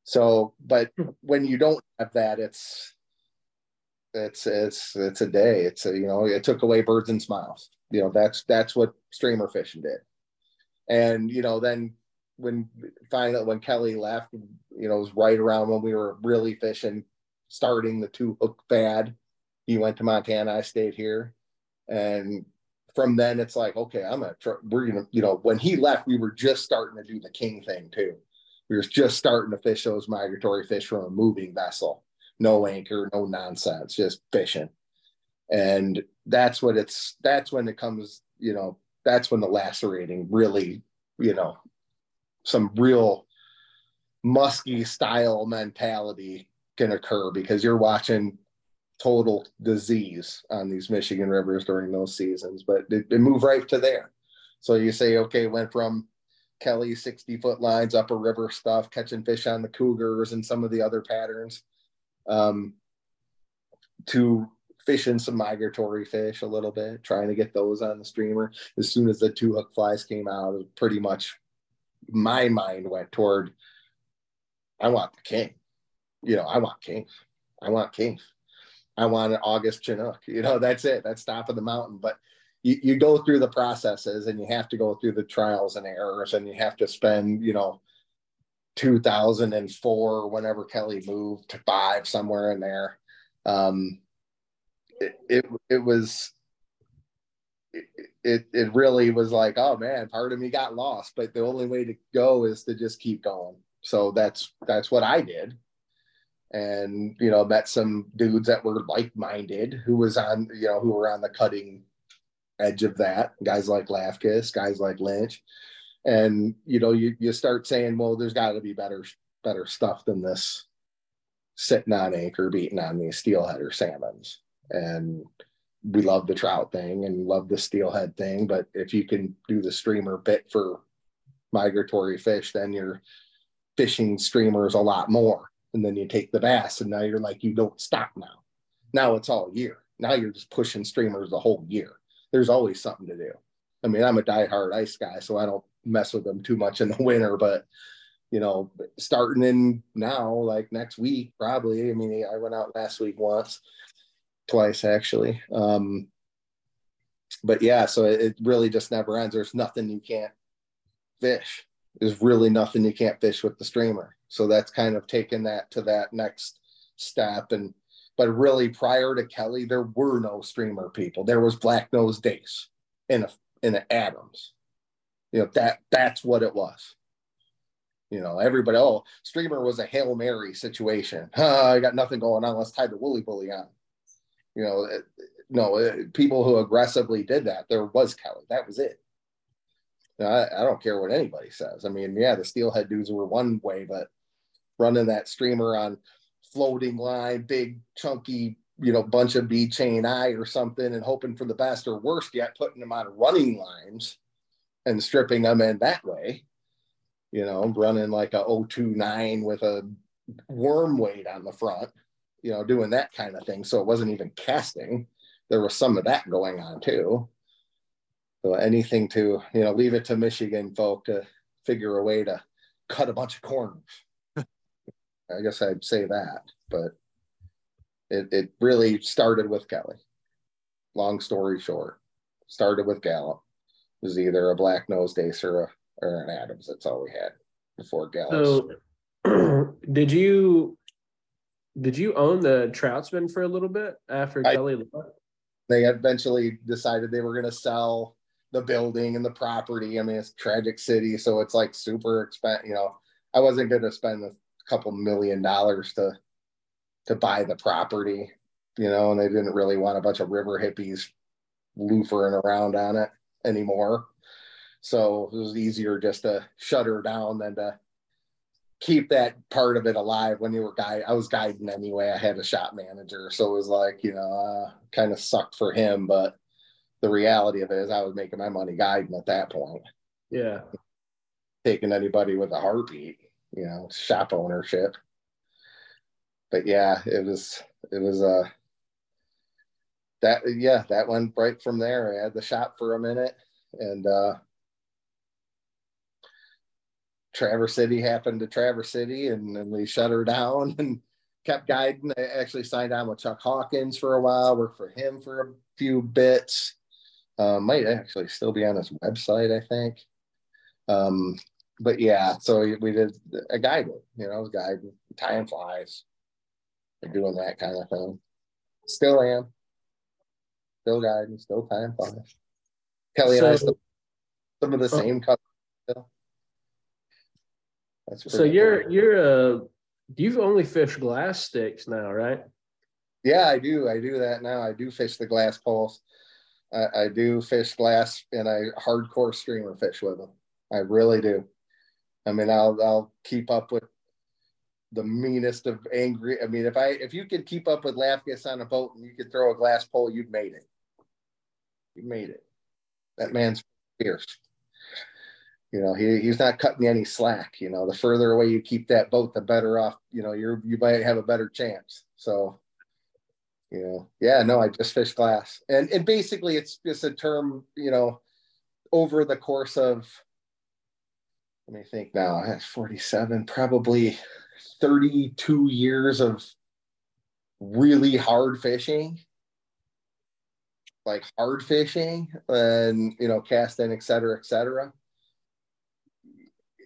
So, but when you don't have that, it's it's it's it's a day. It's a you know, it took away birds and smiles. You know, that's that's what streamer fishing did. And you know, then when finally when Kelly left, you know, it was right around when we were really fishing starting the two hook fad. He went to Montana. I stayed here, and from then it's like, okay, I'm gonna. Try, we're gonna, you know, when he left, we were just starting to do the king thing too. We were just starting to fish those migratory fish from a moving vessel, no anchor, no nonsense, just fishing, and that's what it's. That's when it comes. You know, that's when the lacerating really, you know, some real musky style mentality can occur because you're watching total disease on these Michigan rivers during those seasons, but it moved right to there. So you say, okay, went from Kelly 60 foot lines, upper river stuff, catching fish on the cougars and some of the other patterns, um, to fishing some migratory fish a little bit, trying to get those on the streamer. As soon as the two hook flies came out, pretty much my mind went toward I want the king you know, I want kings. I want kings. I want an August Chinook. You know, that's it. That's top of the mountain. But you, you go through the processes and you have to go through the trials and errors and you have to spend, you know, 2004, whenever Kelly moved to five, somewhere in there. Um, it, it, it was, it, it really was like, oh man, part of me got lost, but the only way to go is to just keep going. So that's, that's what I did and you know met some dudes that were like-minded who was on you know who were on the cutting edge of that guys like Lafkas, guys like Lynch. And you know you, you start saying well there's got to be better better stuff than this sitting on anchor beating on these steelhead or salmons. And we love the trout thing and love the steelhead thing but if you can do the streamer bit for migratory fish then you're fishing streamers a lot more and then you take the bass and now you're like you don't stop now. Now it's all year. Now you're just pushing streamers the whole year. There's always something to do. I mean i'm a diehard ice guy so i don't mess with them too much in the winter but you know starting in now like next week probably i mean i went out last week once twice actually. Um but yeah so it really just never ends. There's nothing you can't fish. There's really nothing you can't fish with the streamer so that's kind of taken that to that next step. And but really prior to kelly there were no streamer people. There was black nose dace in a in a adams. You know that that's what it was. You know everybody oh streamer was a hail mary situation. I got nothing going on. Let's tie the woolly bully on. You know it, no it, people who aggressively did that there was kelly. That was it. I, I don't care what anybody says. I mean yeah the steelhead dudes were one way but running that streamer on floating line big chunky you know bunch of b chain eye or something and hoping for the best or worst yet putting them on running lines and stripping them in that way. You know, running like a 029 with a worm weight on the front, you know, doing that kind of thing. So it wasn't even casting. There was some of that going on too. So anything to, you know, leave it to Michigan folk to figure a way to cut a bunch of corners. I guess I'd say that, but it, it really started with Kelly. Long story short, started with Galloup was either a black nose dace or, a, or an Adams. That's all we had before Galloup's. So, did you did you own the Troutsman for a little bit after I, Kelly left? They eventually decided they were going to sell the building and the property. I mean, it's tragic city, so it's like super expensive. You know, I wasn't going to spend a couple million dollars to to buy the property. You know, and they didn't really want a bunch of river hippies loofering around on it anymore. So it was easier just to shut her down than to keep that part of it alive when you were guy I was guiding anyway. I had a shop manager. So it was like, you know, uh, kind of sucked for him. But the reality of it is I was making my money guiding at that point. Yeah. Taking anybody with a heartbeat, you know, shop ownership. But yeah, it was it was uh that yeah, that went right from there. I had the shop for a minute and uh Traverse City happened to Traverse City and then we shut her down and kept guiding. I actually signed on with Chuck Hawkins for a while, worked for him for a few bits. Uh, might actually still be on his website, I think. Um, but yeah, so we did a guide, you know, guiding, tying flies, doing that kind of thing. Still am still guiding, still time flies. Kelly so, and I still some of the oh. same colors still. so you're cool. you're uh you've only fished glass sticks now, right? Yeah, I do. I do that now. I do fish the glass poles. I, I do fish glass and I hardcore streamer fish with them. I really do. I mean, I'll I'll keep up with the meanest of angry. I mean, if I if you could keep up with Lafkas on a boat and you could throw a glass pole, you've made it. You made it. That man's fierce. You know, he, he's not cutting any slack. You know, the further away you keep that boat, the better off. You know, you're you might have a better chance. So, you know, yeah, no, I just fish glass, and and basically it's just a term. You know, over the course of let me think now, that's 47, probably 32 years of really hard fishing, like hard fishing and, you know, casting, et cetera, et cetera.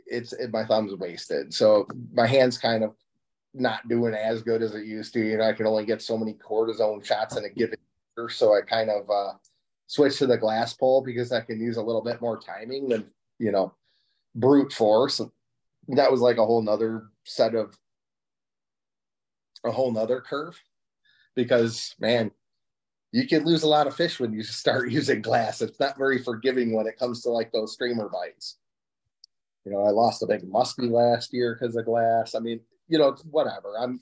It's it, my thumb's wasted. So my hand's kind of not doing as good as it used to. You know, I can only get so many cortisone shots in a given year. So I kind of uh, switched to the glass pole because I can use a little bit more timing than, you know, brute force. That was like a whole nother set of a whole nother curve because man, you can lose a lot of fish when you start using glass. It's not very forgiving when it comes to like those streamer bites. You know, I lost a big muskie last year because of glass. I mean, you know, whatever. I'm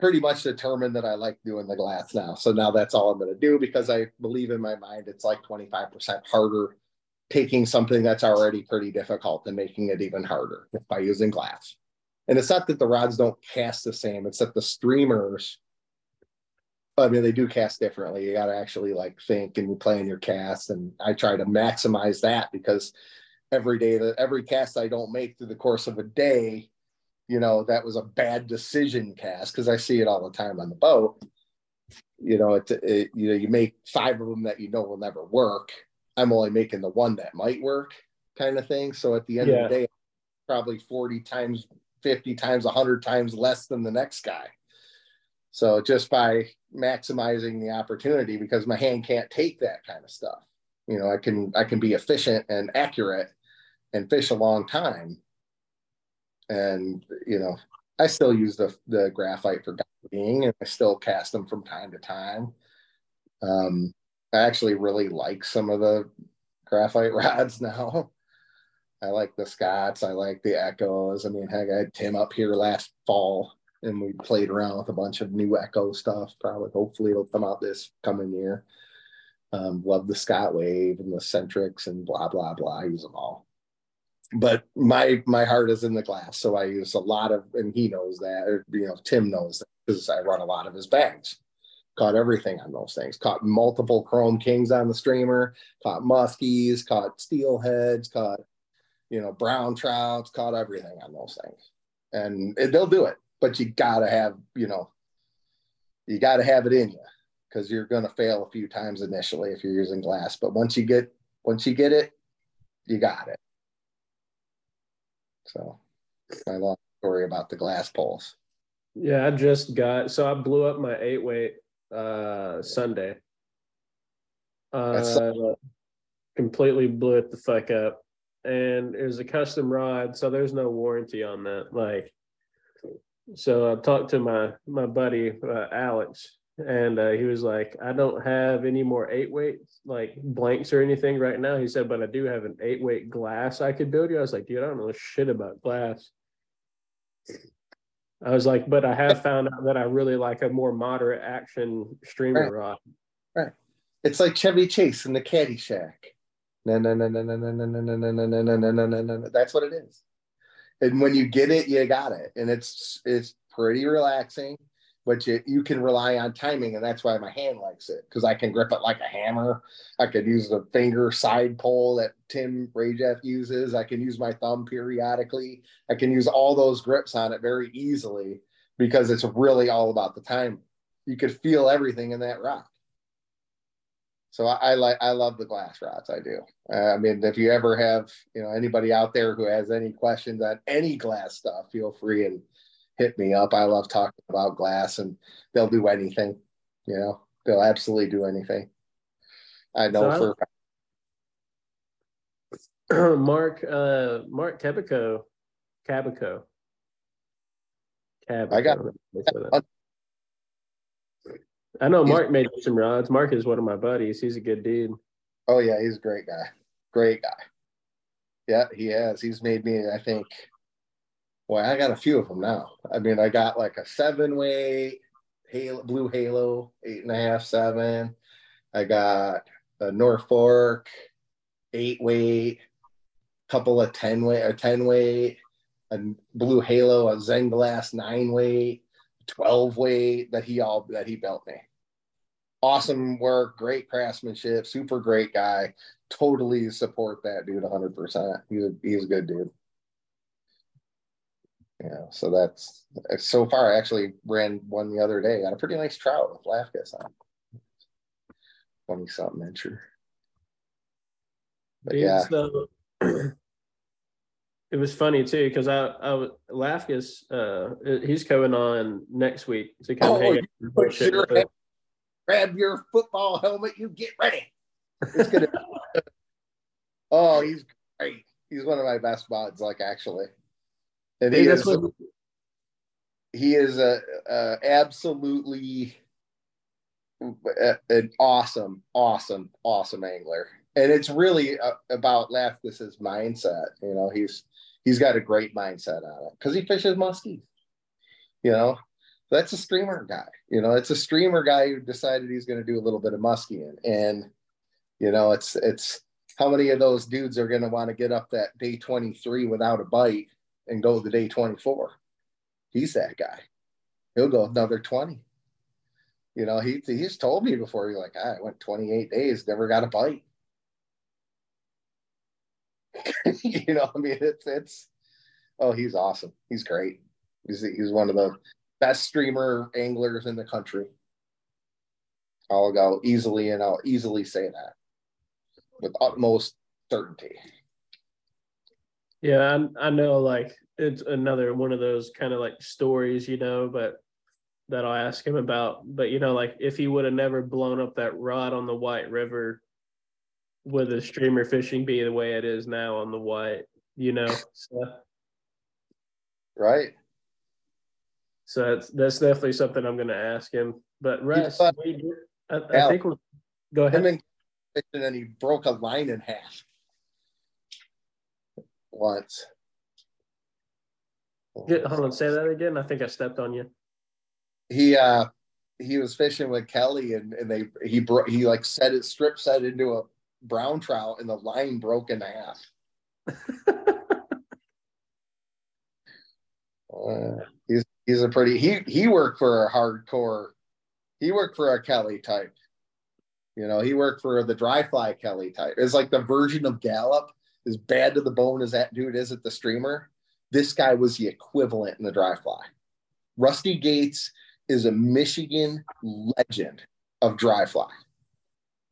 pretty much determined that I like doing the glass now. So now that's all I'm going to do because I believe in my mind it's like 25% harder taking something that's already pretty difficult and making it even harder by using glass. And it's not that the rods don't cast the same, it's that the streamers, I mean, they do cast differently. You got to actually like think and you plan your cast. And I try to maximize that because every day that every cast I don't make through the course of a day, you know, that was a bad decision cast because I see it all the time on the boat. You know, it, it, you know, you make five of them that you know will never work. I'm only making the one that might work, kind of thing. So at the end yeah. of the day, probably 40 times 50 times, 100 times less than the next guy. So just by maximizing the opportunity, because my hand can't take that kind of stuff, you know, I can I can be efficient and accurate and fish a long time. And you know, I still use the the graphite for guiding, and I still cast them from time to time. Um, I actually really like some of the graphite rods now. I like the Scotts. I like the Echoes. I mean, heck, I had Tim up here last fall and we played around with a bunch of new Echo stuff. Probably, hopefully, it'll come out this coming year. Um, love the Scott Wave and the Centrics and blah blah blah. I use them all. But my my heart is in the glass, so I use a lot of, and he knows that, or you know, Tim knows that because I run a lot of his bags. Caught everything on those things. Caught multiple Chrome Kings on the streamer. Caught muskies. Caught steelheads. Caught you know, brown trouts, caught everything on those things. And they'll do it, but you got to have, you know, you got to have it in you because you're going to fail a few times initially if you're using glass. But once you get, once you get it, you got it. So my long story about the glass poles. Yeah, I just got, so I blew up my eight weight uh Sunday. Uh, completely blew it the fuck up and it was a custom rod, so there's no warranty on that. Like, so I talked to my my buddy uh, Alex, and uh, he was like, "I don't have any more eight weight like blanks or anything right now." He said, "But I do have an eight weight glass I could build you." I was like, "Dude, I don't know shit about glass." I was like, "But I have found out that I really like a more moderate action streamer right. rod." Right. It's like Chevy Chase in the Caddyshack. No, no, no, no, no, no, no, no, no, no, no, no, no, no, no. That's what it is. And when you get it, you got it. And it's it's pretty relaxing, but you you can rely on timing, and that's why my hand likes it because I can grip it like a hammer. I could use the finger side pull that Tim Rajeff uses. I can use my thumb periodically. I can use all those grips on it very easily because it's really all about the time. You could feel everything in that rock. So I, I, like I love the glass rods. I do. Uh, I mean, if you ever have you know anybody out there who has any questions on any glass stuff, feel free and hit me up. I love talking about glass, and they'll do anything. You know, they'll absolutely do anything. I know so for Mark uh, Mark Cabico Cabico. Cabico. I got I know Mark made some rods. Mark is one of my buddies. He's a good dude. Oh yeah, he's a great guy. Great guy. Yeah, he has. He's made me, I think. Well, I got a few of them now. I mean, I got like a seven weight Halo, blue Halo, eight and a half, seven. I got a Norfolk, eight weight, couple of 10 weight or 10 weight, a blue Halo, a Zen Glass nine weight, 12 weight that he all that he built me awesome work, great craftsmanship, super great guy. Totally support that dude 100%. He's a, he's a good dude. Yeah, so that's so far. I actually ran one the other day. on a pretty nice trout with Lafkas on 20 something incher. But yeah. So, it was funny too because I, I Lafkas, uh, he's coming on next week to come oh, hang out. Sure grab your football helmet, you get ready. It's gonna Oh, he's great. He's one of my best buds, like actually. And he is, what, he is a, a absolutely an awesome, awesome, awesome angler, and it's really uh, about Lafkas's mindset. You know, he's he's got a great mindset on it because he fishes muskies. You know, that's a streamer guy. You know, it's a streamer guy who decided he's going to do a little bit of muskie, and you know, it's it's how many of those dudes are going to want to get up that day 23 without a bite and go the day 24 he's that guy. He'll go another 20 you know he, he's told me before he's like ah, i went 28 days never got a bite. You know i mean it's it's oh he's awesome. He's great. He's, he's one of the best streamer anglers in the country. I'll go easily and i'll easily say that with utmost certainty. Yeah, I, I know like it's another one of those kind of like stories, you know, but that I'll ask him about. But you know, like if he would have never blown up that rod on the White River, would the streamer fishing be the way it is now on the White? You know, so. right. So that's that's definitely something I'm going to ask him. But Russ, I, I, think we're go ahead and he broke a line in half once. Get, hold on, say that again. I think I stepped on you. He uh he was fishing with Kelly and, and they he broke he like set it strip set into a brown trout and the line broke in half. uh, he's he's a pretty he he worked for a hardcore he worked for a Kelly type. You know, he worked for the dry fly Kelly type. It's like the version of Galloup, as bad to the bone as that dude is at the streamer. This guy was the equivalent in the dry fly. Rusty Gates is a Michigan legend of dry fly.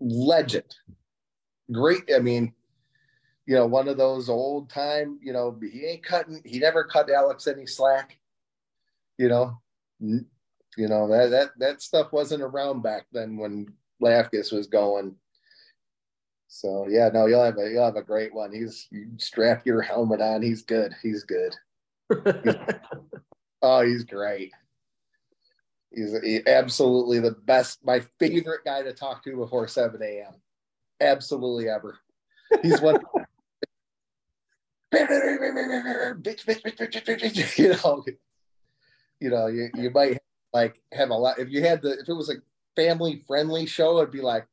Legend. Great. I mean, you know, one of those old time, you know, he ain't cutting, he never cut Alex any slack. You know, you know, that that that stuff wasn't around back then when Lafkas was going. So yeah, no, you'll have a you'll have a great one. He's you strap your helmet on. He's good. He's good. he's, oh, he's great. He's he, absolutely the best. My favorite guy to talk to before seven a.m. Absolutely ever. He's one. bitch, bitch, bitch, bitch, bitch, bitch, you know, you know, you, you might like have a lot. If you had the, if it was a family friendly show, it'd be like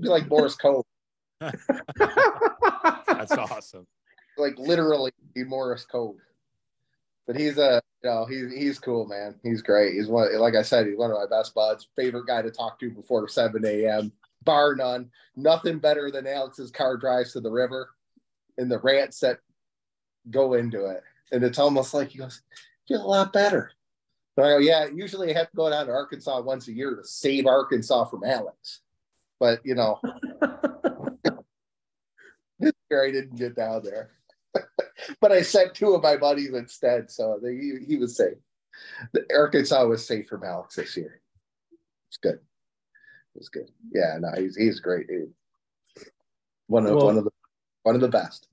be like Boris code. That's awesome. Like literally be Morse code. But he's a you know, he's he's cool, man. He's great. He's one like I said, he's one of my best buds. Favorite guy to talk to before 7 a.m. Bar none. Nothing better than Alex's car drives to the river and the rants that go into it. And it's almost like he goes, feel a lot better. I go, yeah, usually I have to go down to Arkansas once a year to save Arkansas from Alex. But, you know, this year I didn't get down there. but I sent two of my buddies instead. So they, he, he was safe. The Arkansas was safe from Alex this year. It's good. It was good. Yeah, no, he's he's great dude. One of well, one of the one of the best.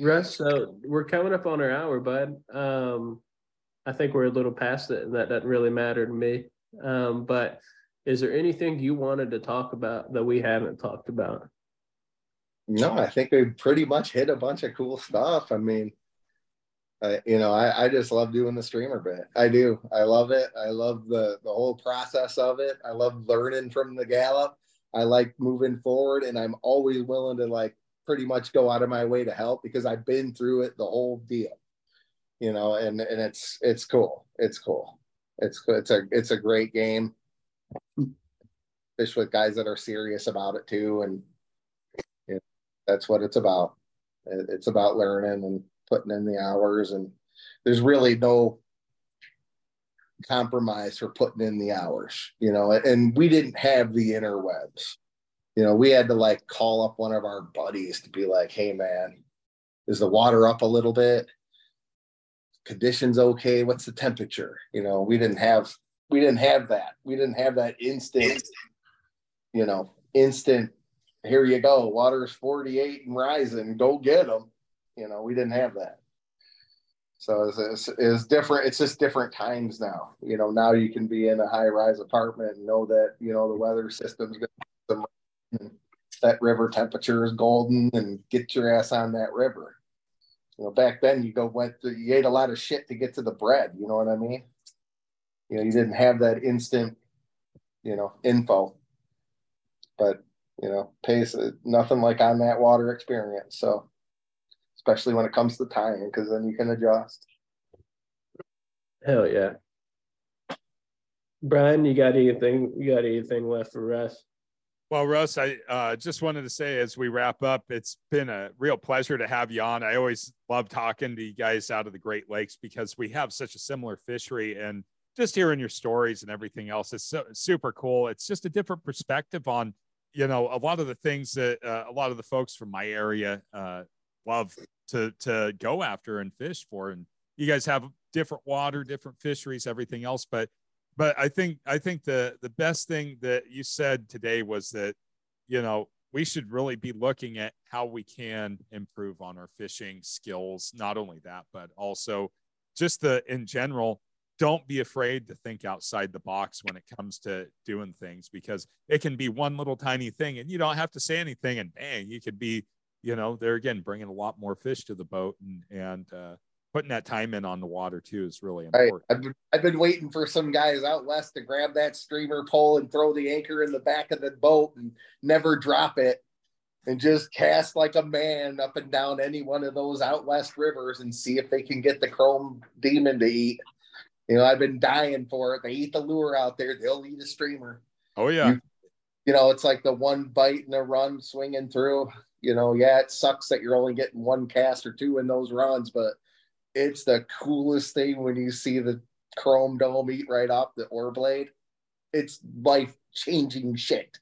Russ, so we're coming up on our hour, bud. Um, I think we're a little past it, and that doesn't really matter to me. Um, but is there anything you wanted to talk about that we haven't talked about? No, I think we pretty much hit a bunch of cool stuff. I mean, I, you know, I, I just love doing the streamer bit. I do. I love it. I love the the whole process of it. I love learning from the Galloup. I like moving forward, and I'm always willing to like pretty much go out of my way to help because I've been through it the whole deal you know, and and it's it's cool. It's cool. It's it's a it's a great game. Fish with guys that are serious about it too, and you know, that's what it's about. It's about learning and putting in the hours, and there's really no compromise for putting in the hours, you know. And we didn't have the interwebs, you know. We had to like call up one of our buddies to be like, "Hey, man, is the water up a little bit?" Conditions okay what's the temperature you know we didn't have we didn't have that we didn't have that instant you know instant here you go Water is 48 and rising go get them you know we didn't have that So it's, it's, it's, different. It's just different times now. You know, now you can be in a high rise apartment and know that, you know, the weather system's going to that river temperature is golden and get your ass on that river. You know, back then you go went to, you ate a lot of shit to get to the bread. You know what I mean? You know, you didn't have that instant, you know, info. But you know, pays uh, nothing like on that water experience. So especially when it comes to tying, because then you can adjust. Hell yeah. Brian, you got anything? You got anything left for Russ? Well, Russ, I uh, just wanted to say as we wrap up, it's been a real pleasure to have you on. I always love talking to you guys out of the Great Lakes because we have such a similar fishery and just hearing your stories and everything else is so, super cool. It's just a different perspective on, you know, a lot of the things that uh, a lot of the folks from my area uh, love to to go after and fish for. And you guys have different water, different fisheries, everything else, but but I think I think the the best thing that you said today was that you know we should really be looking at how we can improve on our fishing skills. Not only that, but also just the in general. Don't be afraid to think outside the box when it comes to doing things because it can be one little tiny thing and you don't have to say anything and bang, you could be, you know, there again, bringing a lot more fish to the boat and, and, uh, putting that time in on the water too is really important. I've, been, I've been waiting for some guys out west to grab that streamer pole and throw the anchor in the back of the boat and never drop it and just cast like a man up and down any one of those out west rivers and see if they can get the chrome demon to eat. You know, I've been dying for it. They eat the lure out there, they'll eat a streamer. Oh, yeah. You, you know, it's like the one bite and a run swinging through. You know, yeah, it sucks that you're only getting one cast or two in those runs, but it's the coolest thing when you see the chrome dome eat right off the oar blade. It's life changing shit.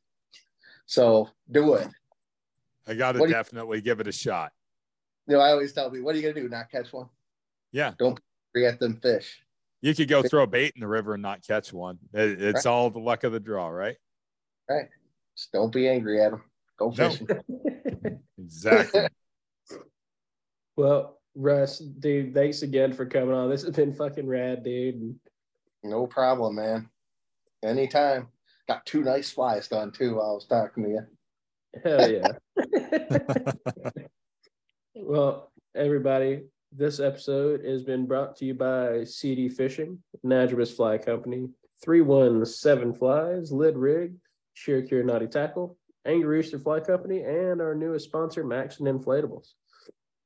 So do it. I got to definitely you, give it a shot. You know, I always tell me, what are you going to do? Not catch one? Yeah. Don't forget them fish. You could go throw a bait in the river and not catch one. It, it's right. all the luck of the draw, right? Right. Just don't be angry at them. Go fishing. No. exactly. well, Russ, dude, thanks again for coming on. This has been fucking rad, dude. No problem, man. Anytime. Got two nice flies done too while I was talking to you. Hell yeah. well, everybody, this episode has been brought to you by CD Fishing, Nadrobus Fly Company, 317 Flies, Lid Rig, Sheer Naughty Tackle, Angry Rooster Fly Company, and our newest sponsor, Max and Inflatables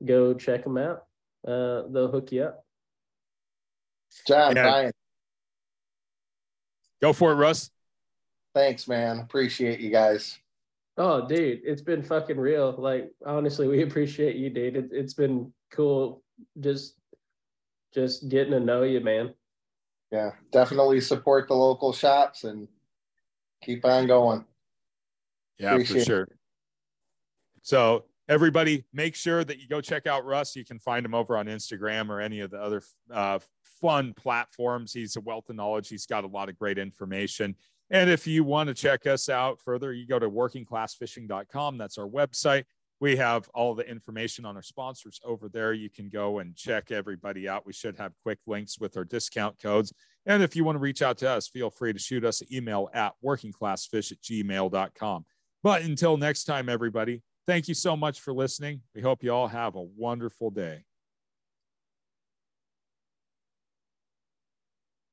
go check them out. Uh, they'll hook you up. John, yeah. Brian. Go for it, Russ. Thanks, man. Appreciate you guys. Oh, dude, it's been fucking real. Like, honestly, we appreciate you, dude. It, it's been cool just just getting to know you, man. Yeah, definitely support the local shops and keep on going. Yeah, appreciate for sure. It. So everybody make sure that you go check out russ. You can find him over on instagram or any of the other uh, fun platforms. He's a wealth of knowledge. He's got a lot of great information. And if you want to check us out further you go to workingclassfishing.com that's our website. We have all the information on our sponsors over there. You can go and check everybody out. We should have quick links with our discount codes. And if you want to reach out to us feel free to shoot us an email at workingclassfish at gmail.com but until next time everybody Thank you so much for listening. We hope you all have a wonderful day.